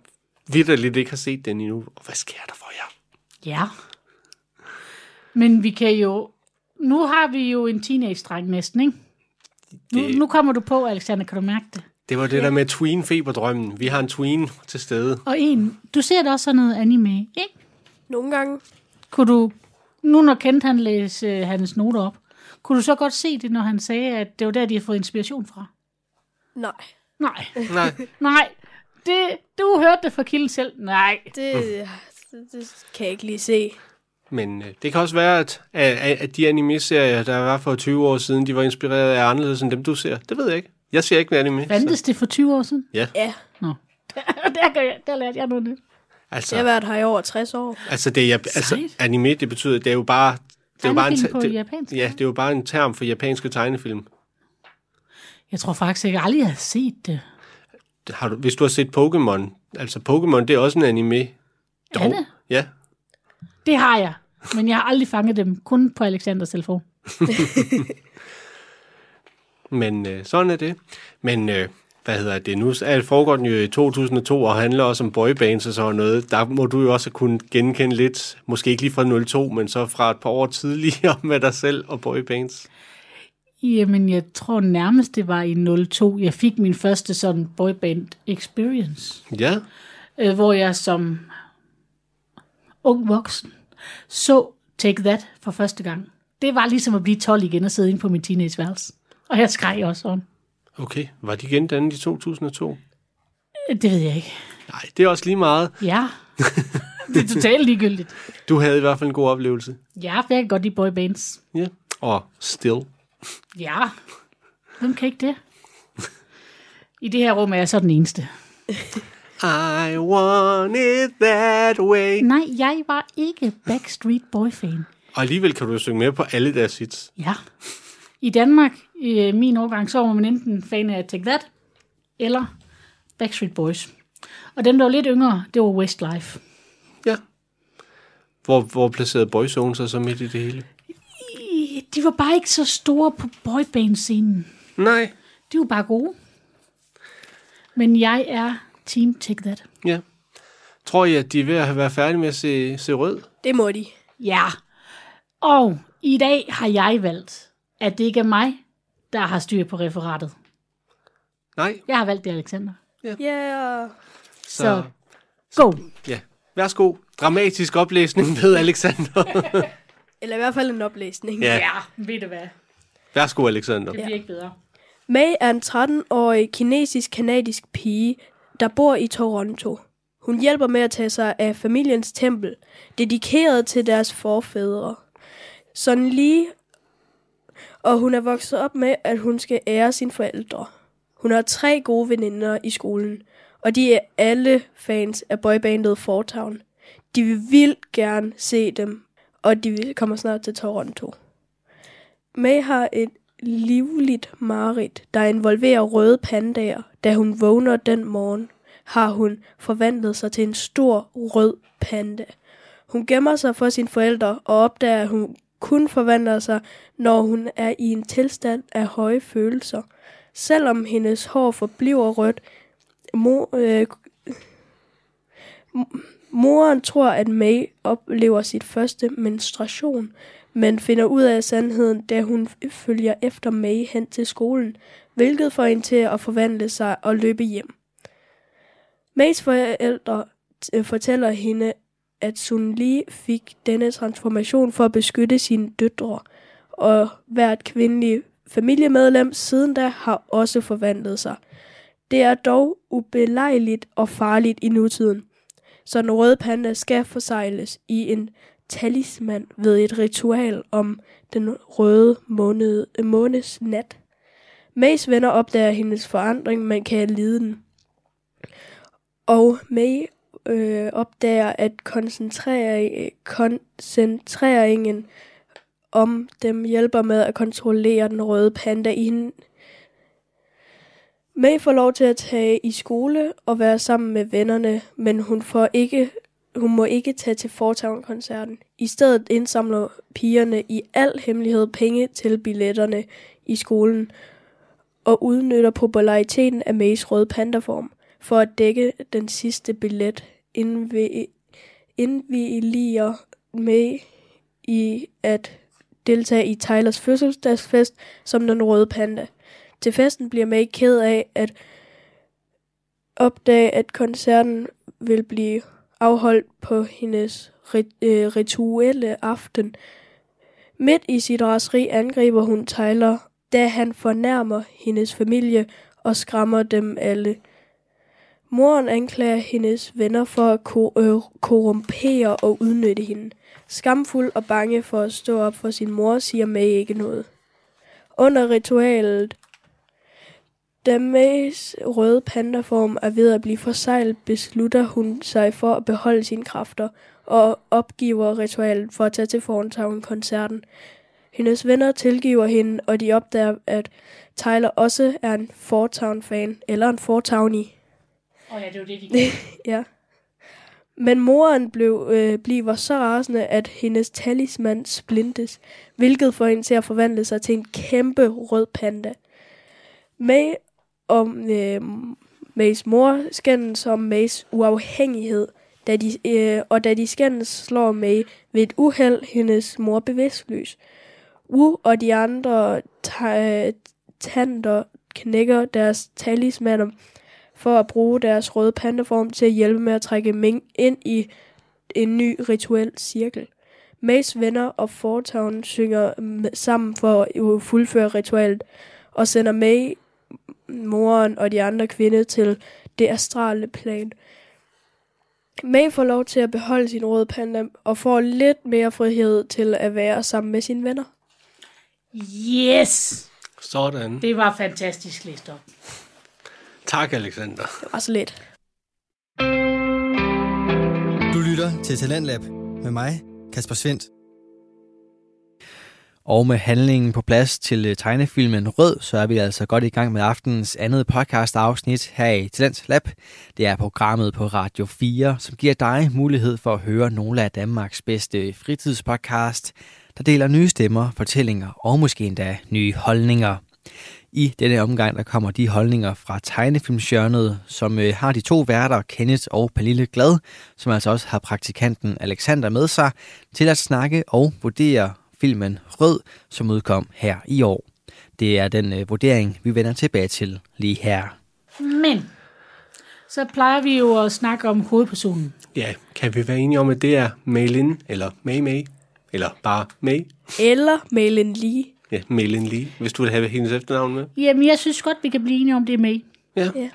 vidderligt ikke har set den endnu. Og hvad sker der for jer? Ja. Men vi kan jo nu har vi jo en teenage-dreng næsten, ikke? Nu, Det- nu kommer du på, Alexander, kan du mærke det? Det var det der med tween-feberdrømmen. Vi har en tween til stede. Og en, du ser da også sådan noget anime, ikke? Nogle gange. Kunne du, nu når Kent han læste øh, hans noter op, kunne du så godt se det, når han sagde, at det var der, de har fået inspiration fra? Nej, Nej, Nej, (laughs) nej, det, du hørte det fra kilden selv. Nej. det, det, det kan jeg ikke lige se. men øh, det kan også være, at, at, at de anime-serier, der var for 20 år siden, de var inspireret af anderledes end dem, du ser. Det ved jeg ikke. Jeg ser ikke anime. Fandtes det for 20 år siden? Ja, Nå. (laughs) der, kan jeg, der lærte jeg noget nyt. Altså, jeg har været her i over 60 år. altså, det er, altså Sejt. anime, det betyder, det er jo bare... Det er jo bare en, på det, japansk? Ja, det er jo bare en term for japanske tegnefilm. Jeg tror faktisk, jeg aldrig har set det. Har du, hvis du har set Pokémon, altså Pokémon, det er også en anime. Er det? Ja, Det har jeg, men jeg har aldrig fanget dem. Kun på Alexanders telefon. (laughs) men øh, sådan er det. Men øh, hvad hedder det? Nu det foregår den jo i 2002, og handler også om boybands og sådan noget. Der må du jo også kunne genkende lidt, måske ikke lige fra 02, men så fra et par år tidligere (laughs) med dig selv og boybands. Jamen, jeg tror nærmest, det var i 02, jeg fik min første sådan boyband experience. Ja, øh, hvor jeg som ung voksen så Take That for første gang. Det var ligesom at blive 12 igen og sidde inde på min teenageværelse. Og jeg skreg også sådan. okay. Var de gendannet i 2002? Øh, Det ved jeg ikke. Nej, det er også lige meget. Ja, det er totalt ligegyldigt. (laughs) Du havde i hvert fald en god oplevelse. Ja, for jeg kan godt lide boybands. Ja. Og still. Ja, hvem kan ikke det? I det her rum er jeg så den eneste. I want it that way. Nej, jeg var ikke Backstreet Boy-fan. Og alligevel kan du synge med på alle deres hits. Ja. I Danmark, i min årgang, så var man enten fan af Take That, eller Backstreet Boys. Og dem, der var lidt yngre, det var Westlife. Ja. Hvor, hvor placerede Boyzone sig så midt i det hele? I- De var bare ikke så store på boyband-scenen. Nej. De var bare gode. Men jeg er Team Take That. Ja. Tror I, at de er ved at være færdige med at se, se rød? Det må de. Ja. Og i dag har jeg valgt, at det ikke er mig, der har styr på referatet. Nej. Jeg har valgt det, Alexander. Ja, yeah. Så, go. Ja. Værsgo. Dramatisk oplæsning ved Alexander. (laughs) eller i hvert fald en oplæsning. ja. Ja, ved du hvad? Værsgo, Alexander. Det bliver ikke bedre. May er en 13-årig kinesisk-kanadisk pige, der bor i Toronto. Hun hjælper med at tage sig af familiens tempel, dedikeret til deres forfædre. Sådan lige, og hun er vokset op med, at hun skal ære sine forældre. Hun har tre gode veninder i skolen, og de er alle fans af boybandet Fortown. De vil vildt gerne se dem, og de kommer snart til Toronto. May har et livligt mareridt, der involverer røde pandaer. Da hun vågner den morgen, har hun forvandlet sig til en stor rød panda. Hun gemmer sig for sine forældre og opdager, at hun kun forvandler sig, når hun er i en tilstand af høje følelser. Selvom hendes hår forbliver rødt, mor, øh, moren tror, at May oplever sit første menstruation, men finder ud af sandheden, da hun følger efter May hen til skolen, hvilket får hende til at forvandle sig og løbe hjem. Mays forældre øh, fortæller hende, at Sun Li fik denne transformation for at beskytte sine døtre, og hvert kvindelige familiemedlem siden da har også forvandlet sig. Det er dog ubelejligt og farligt i nutiden, så den røde panda skal forsejles i en talisman ved et ritual om den røde måned, månes nat. Mays venner opdager hendes forandring, men kan lide den. Og May øh, opdager, at koncentrering, koncentreringen om dem hjælper med at kontrollere den røde panda i hende. May får lov til at tage i skole og være sammen med vennerne, men hun får ikke hun må ikke tage til Fortown-koncerten. I stedet indsamler pigerne i al hemmelighed penge til billetterne i skolen og udnytter populariteten af Mays røde pandaform for at dække den sidste billet, indvilliger med i, at deltage i Tylers fødselsdagsfest som den røde panda. Til festen bliver May ked af at opdage, at koncerten vil blive afholdt på hendes rit- øh, rituelle aften. Midt i sit raseri angriber hun Tyler, da han fornærmer hendes familie og skræmmer dem alle. Moren anklager hendes venner for at ko- øh, korrumpere og udnytte hende. Skamfuld og bange for at stå op for sin mor, siger May ikke noget. Under ritualet, da Mays røde pandaform er ved at blive forsejlet, beslutter hun sig for at beholde sine kræfter og opgiver ritualet for at tage til Forntavn-koncerten. Hendes venner tilgiver hende, og de opdager, at Tyler også er en Fortown-fan, eller en Fortownie. Åh oh, ja, det var det, de (laughs) gjorde. Ja. Men moren blev, øh, bliver så rasende, at hendes talisman splintes, hvilket får hende til at forvandle sig til en kæmpe rød panda. May og øh, Mays mor skændes om Mays uafhængighed, da de, øh, og da de skændes, slår May ved et uheld hendes mor bevidstløs. Wu og de andre ta- tanter knækker deres talismaner for at bruge deres røde pandaform til at hjælpe med at trække Ming ind i en ny rituel cirkel. Mays venner og Fortown synger sammen for at fuldføre ritualet, og sender May, moren og de andre kvinder til det astrale plan. May får lov til at beholde sin røde panda og får lidt mere frihed til at være sammen med sine venner. Yes! Sådan. Det var fantastisk læst op. Tak, Alexander. Det var så lidt. Du lytter til Talentlab med mig, Kasper Svendt. Og med handlingen på plads til øh, tegnefilmen Rød, så er vi altså godt i gang med aftenens andet podcast afsnit her i Talent Lab. Det er programmet på Radio 4, som giver dig mulighed for at høre nogle af Danmarks bedste fritidspodcast, der deler nye stemmer, fortællinger og måske endda nye holdninger. I denne omgang der kommer de holdninger fra tegnefilmsjørnet, som øh, har de to værter, Kenneth og Pernille Glad, som altså også har praktikanten Alexander med sig, til at snakke og vurdere filmen Rød, som udkom her i år. Det er den øh, vurdering, vi vender tilbage til lige her. Men, så plejer vi jo at snakke om hovedpersonen. Ja, kan vi være enige om, at det er Maylin, eller May May, eller bare May? Eller Malin Lee. Ja, Maylin Lee, hvis du vil have hendes efternavn med. Jamen, jeg synes godt, vi kan blive enige om, det med. Ja, Ja.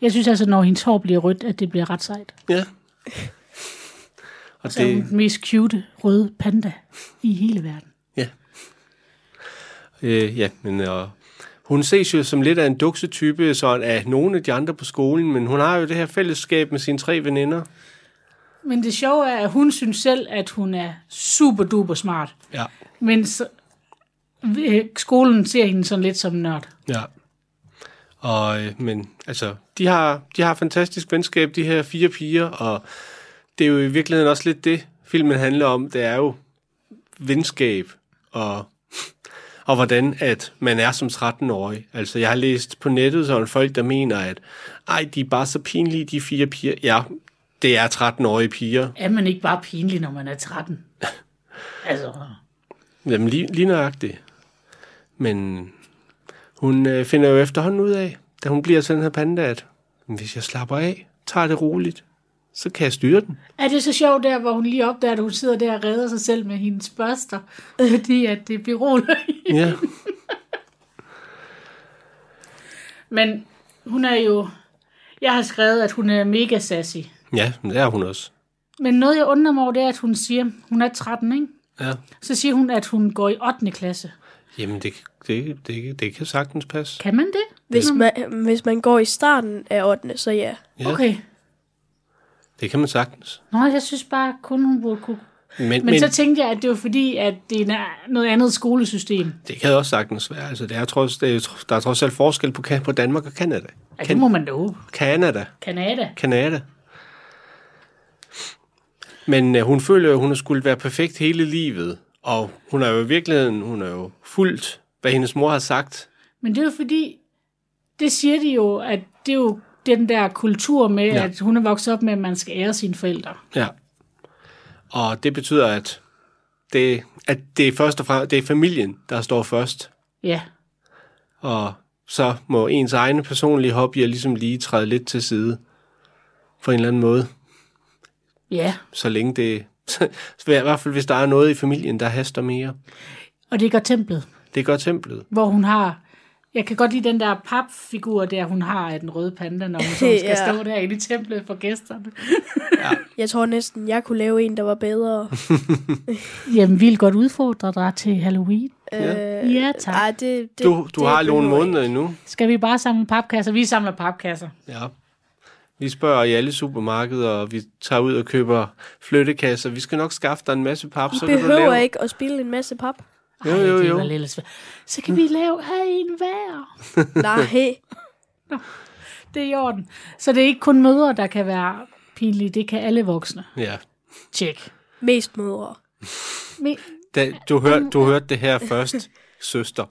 Jeg synes altså, når hendes hår bliver rødt, at det bliver ret sejt. ja. Og Så er hun det, den mest cute røde panda i hele verden. ja. Øh, ja, men øh, hun ses jo som lidt af en duksetype sådan af nogle af de andre på skolen, men hun har jo det her fællesskab med sine tre veninder. Men det sjove er, at hun synes selv, at hun er super duper smart. Ja. Men så, skolen ser hende sådan lidt som nørd. Ja. Og, øh, men altså, de har, de har fantastisk venskab, de her fire piger, og det er jo i virkeligheden også lidt det, filmen handler om. Det er jo venskab, og, og hvordan at man er som 13-årig. Altså, jeg har læst på nettet sådan folk, der mener, at ej, de er bare så pinlige, de fire piger. Ja, det er 13-årige piger. Er man ikke bare pinlig, når man er 13? (laughs) altså, Jamen, lige, lige nøjagtigt. Men hun øh, finder jo efterhånden ud af, da hun bliver den her panda, at hvis jeg slapper af, tager det roligt, så kan jeg styre den. er det så sjovt der, hvor hun lige opdager, at hun sidder der og redder sig selv med hendes børster, (laughs) fordi at det beroliger Ja, (laughs) Men hun er jo... Jeg har skrevet, at hun er mega sassy. ja det er hun også. Men noget, jeg undrer mig over, det er, at hun siger, hun er 13, ikke? Ja. Så siger hun, at hun går i 8. klasse. Jamen, det, det, det, det kan sagtens passe. Kan man det? Hvis man, hvis man går i starten af 8. så ja. Ja, Okay. det kan man sagtens. Nå, jeg synes bare kun, hun burde kunne. Men, Men, men så tænkte jeg, at det var fordi, at det er noget andet skolesystem. det kan også sagtens være. Altså, det er trods, det er, der er trods alt forskel på, på Danmark og Kanada. Ja, det må man love. Kanada. Kanada. Kanada. Men øh, hun føler at hun har skulle være perfekt hele livet. Og hun er jo i virkeligheden, hun er jo fuldt, hvad hendes mor har sagt. Men det er jo fordi, det siger de jo, at det er jo den der kultur med, Ja. at hun er vokset op med, at man skal ære sine forældre. Ja. Og det betyder, at det, at det er først og fremmest, det er familien, der står først. Ja, Og så må ens egne personlige hobbyer ligesom lige træde lidt til side. På en eller anden måde. ja. Så længe det... (laughs) I hvert fald, hvis der er noget i familien, der haster mere. Og det gør templet, Det gør templet. hvor hun har... Jeg kan godt lide den der papfigur der, hun har af den røde panda, når hun så (laughs) skal Ja. stå derinde i templet for gæsterne. (laughs) Jeg tror næsten, jeg kunne lave en, der var bedre. Jamen, vi vil godt udfordre dig til Halloween. Ja. Øh, Ja, tak. Ej, det, det, Du, du det har nogle måneder endnu. Skal vi bare samle papkasser? Vi samler papkasser. Ja. Vi spørger i alle supermarkeder, og vi tager ud og køber flyttekasser. Vi skal nok skaffe dig en masse pap, I så kan du behøver lave... ikke at spille en masse pap. Jo, jo, det jo. var lidt svært. Så kan vi lave her en hver. (laughs) Nej. Det er i orden. Så det er ikke kun mødre, der kan være pinlige. Det kan alle voksne. Ja. Tjek. Mest mødre. Men Da, du, hør, du hørte det her først, søster.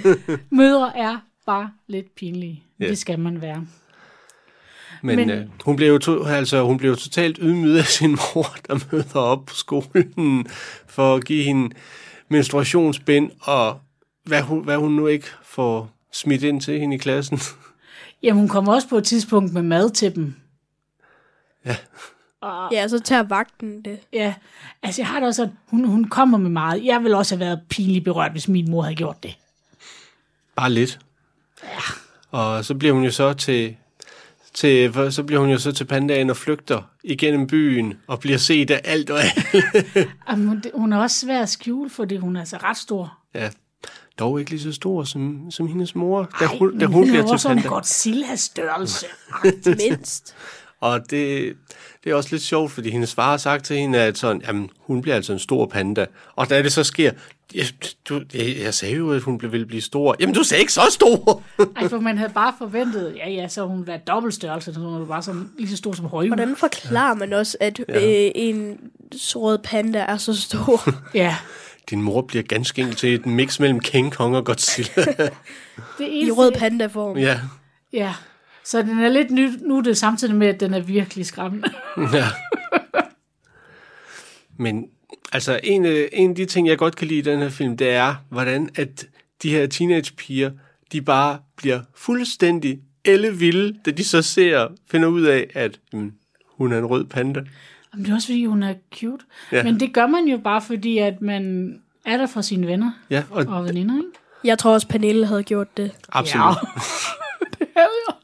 (laughs) mødre er bare lidt pinlige. Ja. Det skal man være. Men, Men- øh, hun, blev jo to, altså, hun blev jo totalt ydmyget af sin (laughs) mor, der møder op på skolen for at give hende menstruationsbind, og hvad hun, hvad hun nu ikke får smidt ind til hende i klassen. Jamen, hun kommer også på et tidspunkt med mad til dem. Ja. Og, Ja, så tager vagten det. ja, altså jeg har det også sådan, hun, hun kommer med meget. Jeg ville også have været pinligt berørt, hvis min mor havde gjort det. Bare lidt. Ja. Og så bliver hun jo så til, til så bliver hun jo så til pandaen og flygter igennem byen og bliver set af alt og alt. (laughs) Jamen, hun- hun er også svær at skjule, fordi hun er altså ret stor. Ja. Dog ikke lige så stor som, som hendes mor, da Ej, hun, da hun det er bliver til panda. Godzilla størrelse. (laughs) Mindst. Og det, det er også lidt sjovt, fordi hendes far har sagt til hende, at sådan, jamen, hun bliver altså en stor panda. Og da det så sker, jeg, du, jeg, jeg sagde jo, at hun ville blive stor. Jamen, du sagde ikke så stor! (laughs) Ej, for man havde bare forventet, ja ja, så hun var dobbelt størrelse, så hun var bare sådan, lige så stor som højhund. Hvordan forklarer man også, at ja. øh, en rød panda er så stor? (laughs) Ja, Din mor bliver ganske enkelt til et mix mellem King Kong og Godzilla. (laughs) det I eneste, rød panda-form. ja. Ja, så den er lidt ny, nu er det samtidig med, at den er virkelig skræmmende. ja. Men altså, en, af- en af de ting, jeg godt kan lide i den her film, det er, hvordan at de her teenagepiger, de bare bliver fuldstændig ellevilde, da de så ser, finder ud af, at jamen, hun er en rød panda. Jamen, det er også fordi, hun er cute. Ja. Men det gør man jo bare fordi, at man er der for sine venner Ja, og og veninder, ikke? Jeg tror også, Pernille havde gjort det. absolut. Ja. (laughs) det er jo.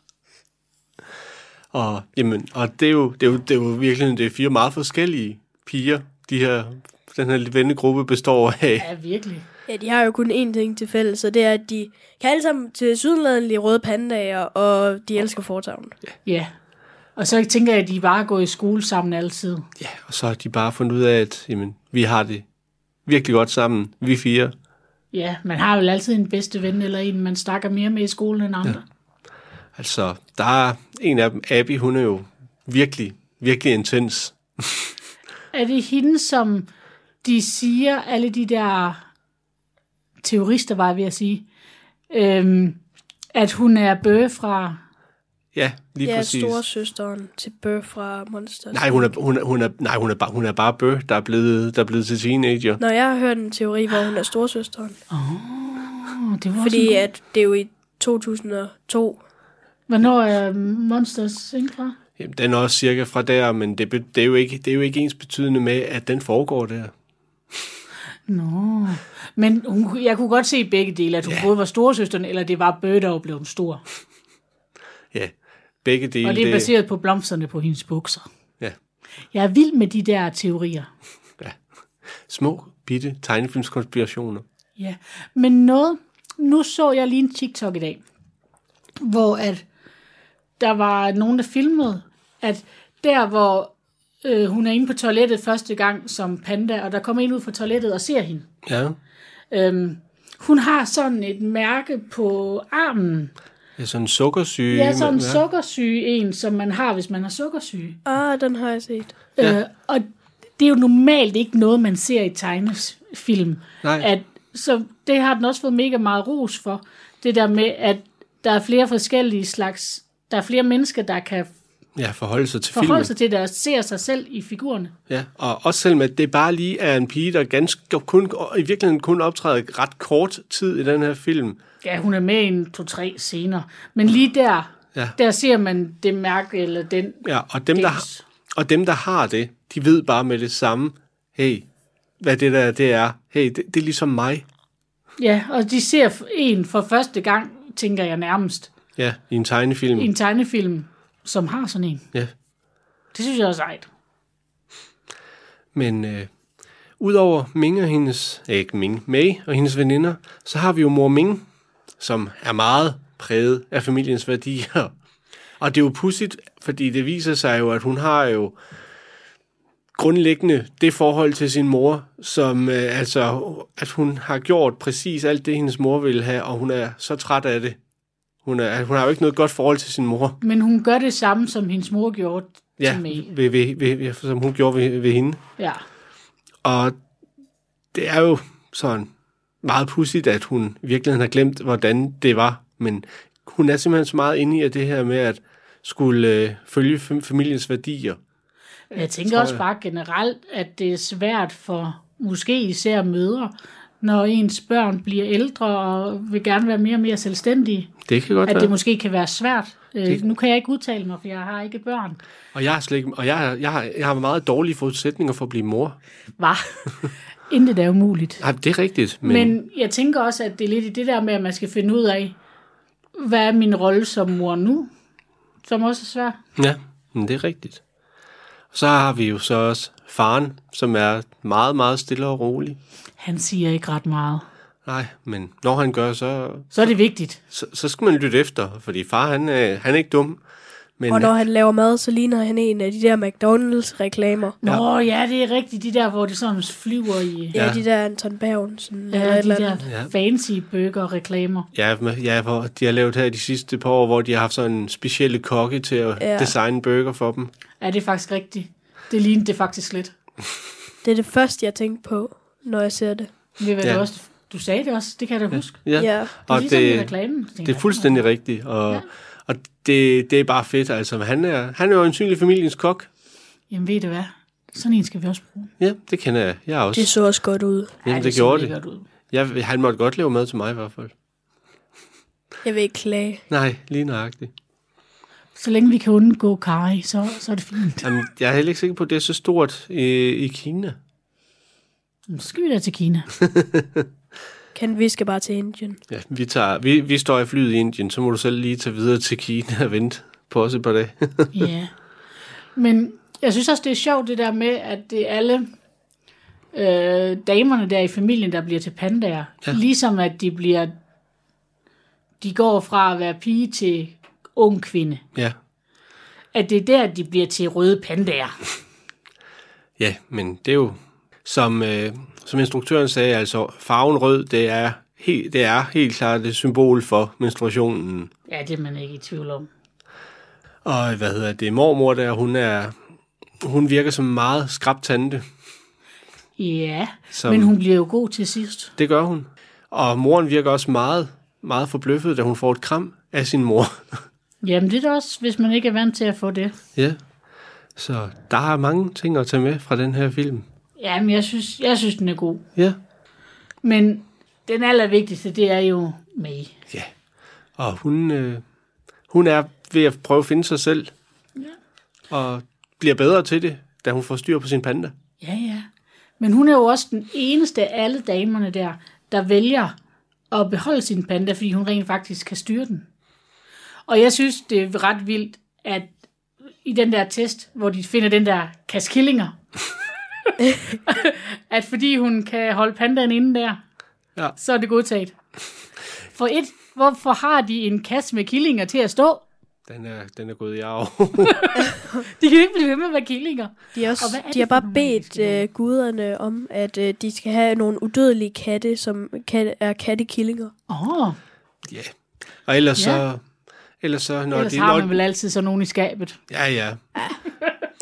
Og, jamen, og det er jo, det er jo, det er jo virkelig det er fire meget forskellige piger, de her, den her vennegruppe består af. Ja, virkelig. Ja, de har jo kun én ting til fælles, og det er, at de kan alle sammen til sydenlandet lide røde pandaer, og de elsker fortavlen. Ja. Og så tænker jeg, at de bare går i skole sammen altid. Ja, og så har de bare fundet ud af, at jamen, vi har det virkelig godt sammen, vi fire. Ja, man har vel altid en bedste ven, eller en, man snakker mere med i skolen end andre. Ja. Altså, der er en af dem, Abby, hun er jo virkelig, virkelig intens. Er det hende, som de siger, alle de der teorister, var jeg ved at sige, øhm, at hun er bøge fra... Ja, lige Ja, præcis. storesøsteren til Bør fra Monsters. Nej, hun er, hun er, hun er, nej, hun er, bare, hun er bare bø, der er blevet, der er blevet til teenager. Når jeg har hørt en teori, hvor hun er storesøsteren. Oh, det var Fordi en... at det er jo i 2002. Hvornår er Monsters fra? Jamen, den er også cirka fra der, men det, det, er jo ikke, det er jo ikke ens betydende med, at den foregår der. Nå. Men hun, jeg kunne godt se begge dele, at hun ja. både var storesøsteren, eller det var Bøge, der blevet stor. Ja, begge dele. Og det er baseret på blomsterne på hendes bukser. ja, Jeg er vild med de der teorier. små, bitte tegnefilmskonspirationer. Ja, men noget, nu så jeg lige en TikTok i dag, hvor at der var nogen, der filmede, at der, hvor øh, hun er inde på toilettet første gang som panda, og der kommer en ud fra toilettet og ser hende. Ja, Øhm, hun har sådan et mærke på armen. det er sådan en sukkersyge. Ja, sådan en ja. sukkersyge en, som man har, hvis man har sukkersyge. Ah, den har jeg set. Ja. Øh, og det er jo normalt ikke noget, man ser i tegnesfilm. Nej. At, så det har den også fået mega meget ros for. Det der med, at der er flere forskellige slags... Der er flere mennesker, der kan Ja, forholde sig til Forholde filmen. sig til det og ser sig selv i figurerne. Ja, og også selvom at det bare lige er en pige, der ganske kun, i virkeligheden kun optræder ret kort tid i den her film. Ja, hun er med i en to-tre scener. Men lige der, Ja. der ser man det mærke, eller den Ja, og dem, der, og dem, der har det, de ved bare med det samme, hey, hvad det der det er. Hey, det, det er ligesom mig. Ja, og de ser en for første gang, tænker jeg nærmest, Ja, i en tegnefilm. i en tegnefilm, som har sådan en. Ja. Det synes jeg er sejt. Men øh, udover Ming og hendes, øh, ikke Ming, May og hendes veninder, så har vi jo mor Ming, som er meget præget af familiens værdier. (laughs) Og det er jo pudsigt, fordi det viser sig jo, at hun har jo grundlæggende det forhold til sin mor, som øh, altså, at hun har gjort præcis alt det, hendes mor ville have, og hun er så træt af det. Hun, er, hun har jo ikke noget godt forhold til sin mor. Men hun gør det samme, som hendes mor gjorde Ja, til mig. ved, ved, ved, ved, som hun gjorde ved, ved hende. Ja. Og det er jo sådan meget pudsigt, at hun i virkeligheden har glemt, hvordan det var. Men hun er simpelthen så meget inde i det her med at skulle øh, følge fam- familiens værdier. Jeg tænker tror også jeg. bare generelt, at det er svært for måske især mødre, når ens børn bliver ældre og vil gerne være mere og mere selvstændige, Det kan godt at være. det måske kan være svært. Øh, Det- Nu kan jeg ikke udtale mig, for jeg har ikke børn. Og jeg har, slet ikke, og jeg, har- jeg, har, jeg har meget dårlige forudsætninger for at blive mor. Var. (laughs) Intet er umuligt. Nej, det er rigtigt. Men, Men, Men jeg tænker også, at det er lidt i det der med, at man skal finde ud af, hvad er min rolle som mor nu? Som også er svært. Ja, men det er rigtigt. Så har vi jo så også faren, som er meget, meget stille og rolig. Han siger ikke ret meget. Nej, men når han gør, så, Så er det vigtigt. så, så skal man lytte efter, fordi far, han, er, han er ikke dum. Men, Og når han laver mad, så ligner han en af de der McDonald's-reklamer. Nå ja, det er rigtigt. De der, hvor det sådan flyver i... Ja, Ja. de der Anton Bergensen. eller et Ja, de eller der andet. Ja. fancy burger-reklamer. Ja, ja, hvor de har lavet her de sidste par år, hvor de har haft sådan en specielle kokke til at Ja. ja. designe burger for dem. Ja, det er faktisk rigtigt. Det lignede det faktisk lidt. Det er det første, jeg tænkte på, når jeg ser det. Ved hvad Ja. du også... Du sagde det også, det kan jeg da huske. Ja, Ja. Det er og ligesom det, reklamen. Det er jeg, fuldstændig rigtigt. Og, Ja. og det, det er bare fedt. Altså, han er, han er jo ansynlig familiens kok. Jamen ved du hvad? Sådan en skal vi også bruge. Ja, det kender jeg. Jeg også. Det så også godt ud. Jamen, Ej, det ser gjorde Ud. Jeg, han måtte godt lave mad til mig i hvert fald. Jeg vil ikke klage. Nej, lige nøjagtigt. Så længe vi kan undgå karri, så, så er det fint. Jamen, jeg er heller ikke sikker på, at det er så stort i, i Kina. Så skal vi da til Kina. (laughs) Kan vi skal bare til Indien. Ja, vi, tager, vi, vi står i flyet i Indien, så må du selv lige tage videre til Kina og vente på os et par dage. (laughs) Ja. Men jeg synes også, det er sjovt det der med, at det er alle øh, damerne der i familien, der bliver til pandaer. Ja. Ja. Ligesom at de bliver... De går fra at være pige til ung kvinde. ja. At det er der, de bliver til røde pandaer. Ja, men det er jo, som, øh, som instruktøren sagde, altså farven rød, det er, helt, det er helt klart et symbol for menstruationen. Ja, det er man ikke i tvivl om. Og hvad hedder det, mormor der, hun er, hun virker som en meget skrab tante. Ja, Som, men hun bliver jo god til sidst. Det gør hun. Og moren virker også meget, meget forbløffet, da hun får et kram af sin mor. Jamen det er også, hvis man ikke er vant til at få det. ja. Så der er mange ting at tage med fra den her film. Jamen jeg synes, jeg synes den er god. Ja. Men den allervigtigste, det er jo May. Ja. Og hun, øh, hun er ved at prøve at finde sig selv. Ja. Og bliver bedre til det, da hun får styr på sin panda. Ja, ja. Men hun er jo også den eneste af alle damerne der, der vælger at beholde sin panda, fordi hun rent faktisk kan styre den. Og jeg synes, det er ret vildt, at i den der test, hvor de finder den der kasse killinger, (laughs) (laughs) at fordi hun kan holde pandaen inde der, Ja. så er det godtaget. For et, hvorfor har de en kasse med killinger til at stå? Den er, den er gået i arv. (laughs) De kan ikke blive ved med at være killinger. De, er også, Og er de har bare bedt øh, guderne om, at øh, de skal have nogle udødelige katte, som kan, er kattekillinger. Åh, oh, ja. Og ellers Ja. så... Ellers så, når ellers de, har når, man vel altid sådan nogen i skabet. Ja, ja. (laughs)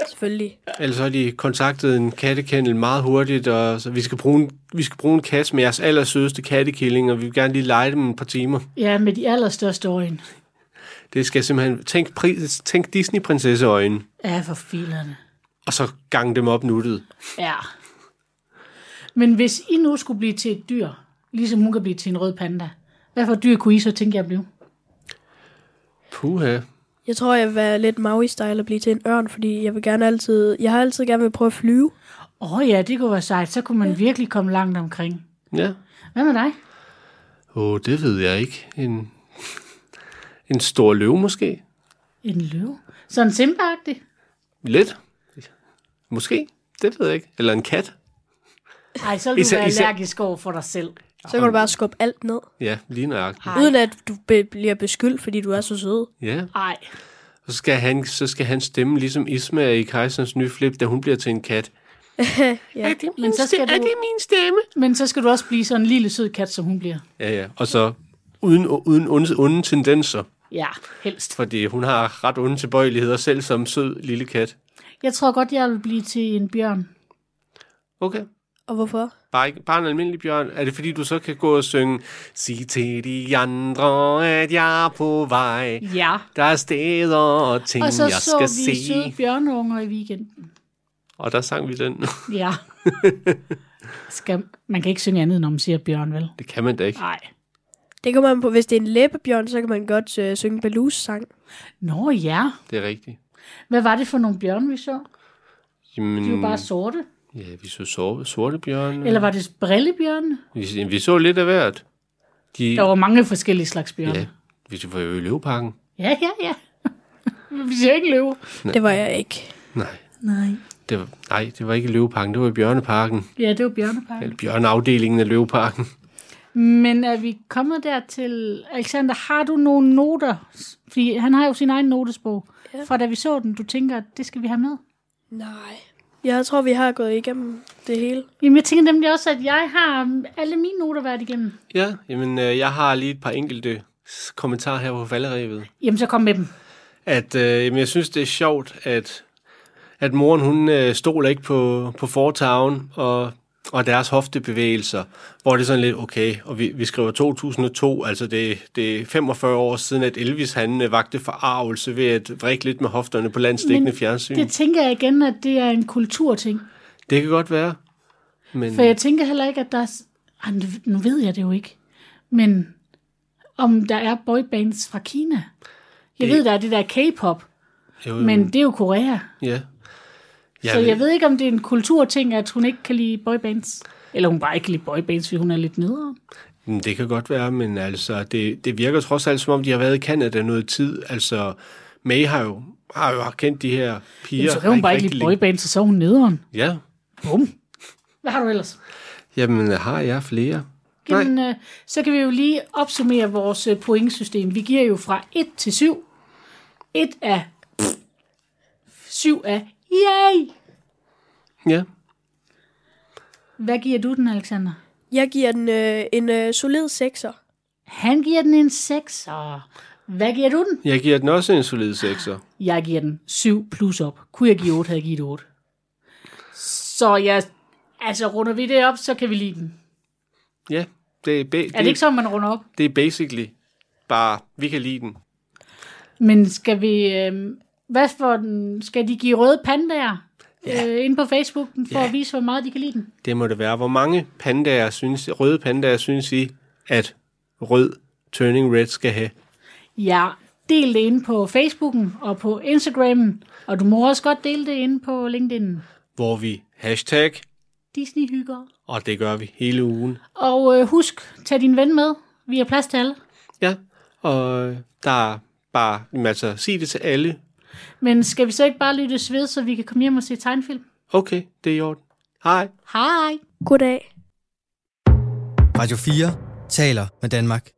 Selvfølgelig. Ellers så har de kontaktet en kattekendel meget hurtigt, og så vi skal bruge en, vi skal bruge en kasse med jeres allersødeste kattekilling, og vi vil gerne lige lege dem et par timer. Ja, med de allerstørste øjne. Det skal simpelthen... Tænk, pri- tænk Disney-prinsesseøjne, Ja, for filerne. og så gange dem op nuttet. Ja. Men hvis I nu skulle blive til et dyr, ligesom hun kan blive til en rød panda, hvad for et dyr kunne I så tænke jer at blive? Puha. Jeg tror, jeg vil være lidt Maui-style og blive til en ørn, fordi jeg vil gerne altid... Jeg har altid gerne vil prøve at flyve. Åh oh, ja, det kunne være sejt. Så kunne man ja. virkelig komme langt omkring. Ja. Hvad med dig? Åh, oh, det ved jeg ikke. En, en stor løve måske? En løve? Sådan simba Lidt. Måske. Det ved jeg ikke. Eller en kat. Nej, så vil du Især- være især- allergisk over for dig selv. Så kan du bare skubbe alt ned. Ja, lige nøjagtigt. Ej. Uden at du be- bliver beskyldt, fordi du er så sød. Ja. Nej. Og så skal, han, så skal han stemme ligesom Isma i Kejserens nye flip, da hun bliver til en kat. (laughs) Ja. Er det min, Men så skal stemme? du- Er det min stemme? Men så skal du også blive sådan en lille sød kat, som hun bliver. Ja, ja. Og så uden, uden onde, onde tendenser. Ja, helst. Fordi hun har ret onde tilbøjeligheder selv som sød lille kat. Jeg tror godt, jeg vil blive til en bjørn. Okay. Og hvorfor? Bare, ikke, bare en almindelig bjørn. Er det fordi, du så kan gå og synge Sig til de andre, at jeg er på vej. Ja. Der er steder og ting, Og så jeg så skal vi se. søde bjørneunger i weekenden. Og der sang vi den. (laughs) Ja. (laughs) Skal, man kan ikke synge andet, når man siger bjørn, vel? Det kan man da ikke. Nej. Det kan man på. Hvis det er en læbebjørn, så kan man godt øh, synge Balus sang. Nå ja. Det er rigtigt. Hvad var det for nogle bjørn, vi så? Jamen, De var bare sorte. Ja, vi så sorte, sorte bjørne. Eller var det brillebjørne? Vi, vi så lidt af hvert. De, Der var mange forskellige slags bjørne. ja, vi var jo i løveparken. Ja, ja, ja. (laughs) vi siger ikke løve. Det var jeg ikke. Nej, Nej. det var, nej, det var ikke løveparken, det var i bjørneparken. Ja, det var bjørnepark. Eller bjørneafdelingen af løveparken. Men er vi kommet dertil, Alexander, har du nogle noter? Fordi han har jo sin egen notesbog. Ja. Fra da vi så den, du tænker, at det skal vi have med. Nej. Jeg tror, vi har gået igennem det hele. Jamen, jeg tænker nemlig også, at jeg har alle mine noter været igennem. Ja, jamen, øh, jeg har lige et par enkelte kommentarer her på falderevet. Jamen, så kom med dem. At, øh, jamen, jeg synes, det er sjovt, at, at moren, hun øh, stoler ikke på, på fortagen og, og deres hoftebevægelser, hvor det er sådan lidt, okay, og vi, vi skriver 2002, altså det, det er 45 år siden, at Elvis han øh, vagte forarvelse ved at vrikke lidt med hofterne på landstækkende fjernsyn. Det tænker jeg igen, at det er en kulturting. det kan godt være. Men, For jeg tænker heller ikke, at der er... Ej, nu- ved jeg det jo ikke. Men om der er boybands fra Kina. Jeg Det- ved, der er det der K-pop, jo, men det er jo Korea. Ja. Ja, så jeg ved ikke, om det er en kulturting, at hun ikke kan lide boybands. Eller hun bare ikke kan lide boybands, fordi hun er lidt nederen. Mm, Det kan godt være, men altså, det, det virker trods alt, som om de har været i Canada noget tid. Altså, May har jo, har jo kendt de her piger. Jamen, så kan hun bare ikke lide boybands, og så er hun nederen. Ja, Bum. Hvad har du ellers? jamen har jeg flere? Nej, Jamen, øh, så kan vi jo lige opsummere vores øh, pointsystem. Vi giver jo fra 1 til 7. 1 er 7 er yay! Ja. Hvad giver du den, Alexander? Jeg giver den øh, en øh, solid sekser. Han giver den en 6. Hvad giver du den? Jeg giver den også en solid sekser. Jeg giver den 7 plus op. Kunne jeg give 8, havde jeg givet 8. Så jeg, altså runder vi det op, så kan vi lide den. Ja, det er, ba- Er det ikke sådan, man runder op? det er basically bare, vi kan lide den. Men skal vi... Øh, hvad for den? Skal de give røde pandaer ja. øh, inde på Facebook for Ja. at vise, hvor meget de kan lide den? Det må det være. Hvor mange pandaer synes, røde pandaer synes I, at rød Turning Red skal have? Ja, del det inde på Facebooken og på Instagramen, og du må også godt dele det inde på LinkedIn. Hvor vi hashtag, Disney hygger. og det gør vi hele ugen. Og øh, husk, tag din ven med. Vi har plads til alle. Ja, og der er bare, altså, sig det til alle. Men skal vi så ikke bare lytte ved, så vi kan komme hjem og se tegnfilm? Okay, det er i orden. Hej. Hej! Goddag. Radio 4 taler med Danmark.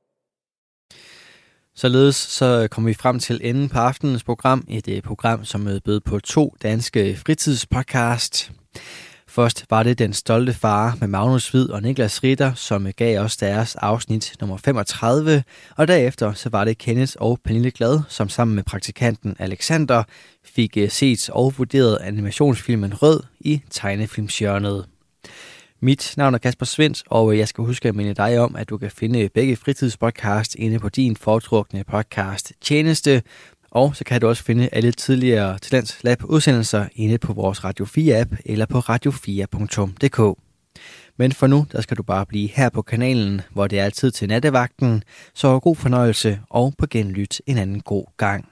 Således så kommer vi frem til enden på aftenens program. Et øh, program, som bød på to danske fritidspodcast. Først var det Den Stolte Far med Magnus Hvid og Niklas Ritter, som gav os deres afsnit nummer 35. Og derefter så var det Kenneth og Pernille Glad, som sammen med praktikanten Alexander fik eh, set og vurderet animationsfilmen Rød i tegnefilmsjørnet. Mit navn er Kasper Svens, og eh, jeg skal huske at minde dig om, at du kan finde begge fritidspodcast inde på din foretrukne podcast tjeneste. Og så kan du også finde alle tidligere Talents Lab udsendelser inde på vores Radio 4 app eller på radio4.dk. Men for nu, der skal du bare blive her på kanalen, hvor det er tid til nattevagten. Så god fornøjelse og på genlyt en anden god gang.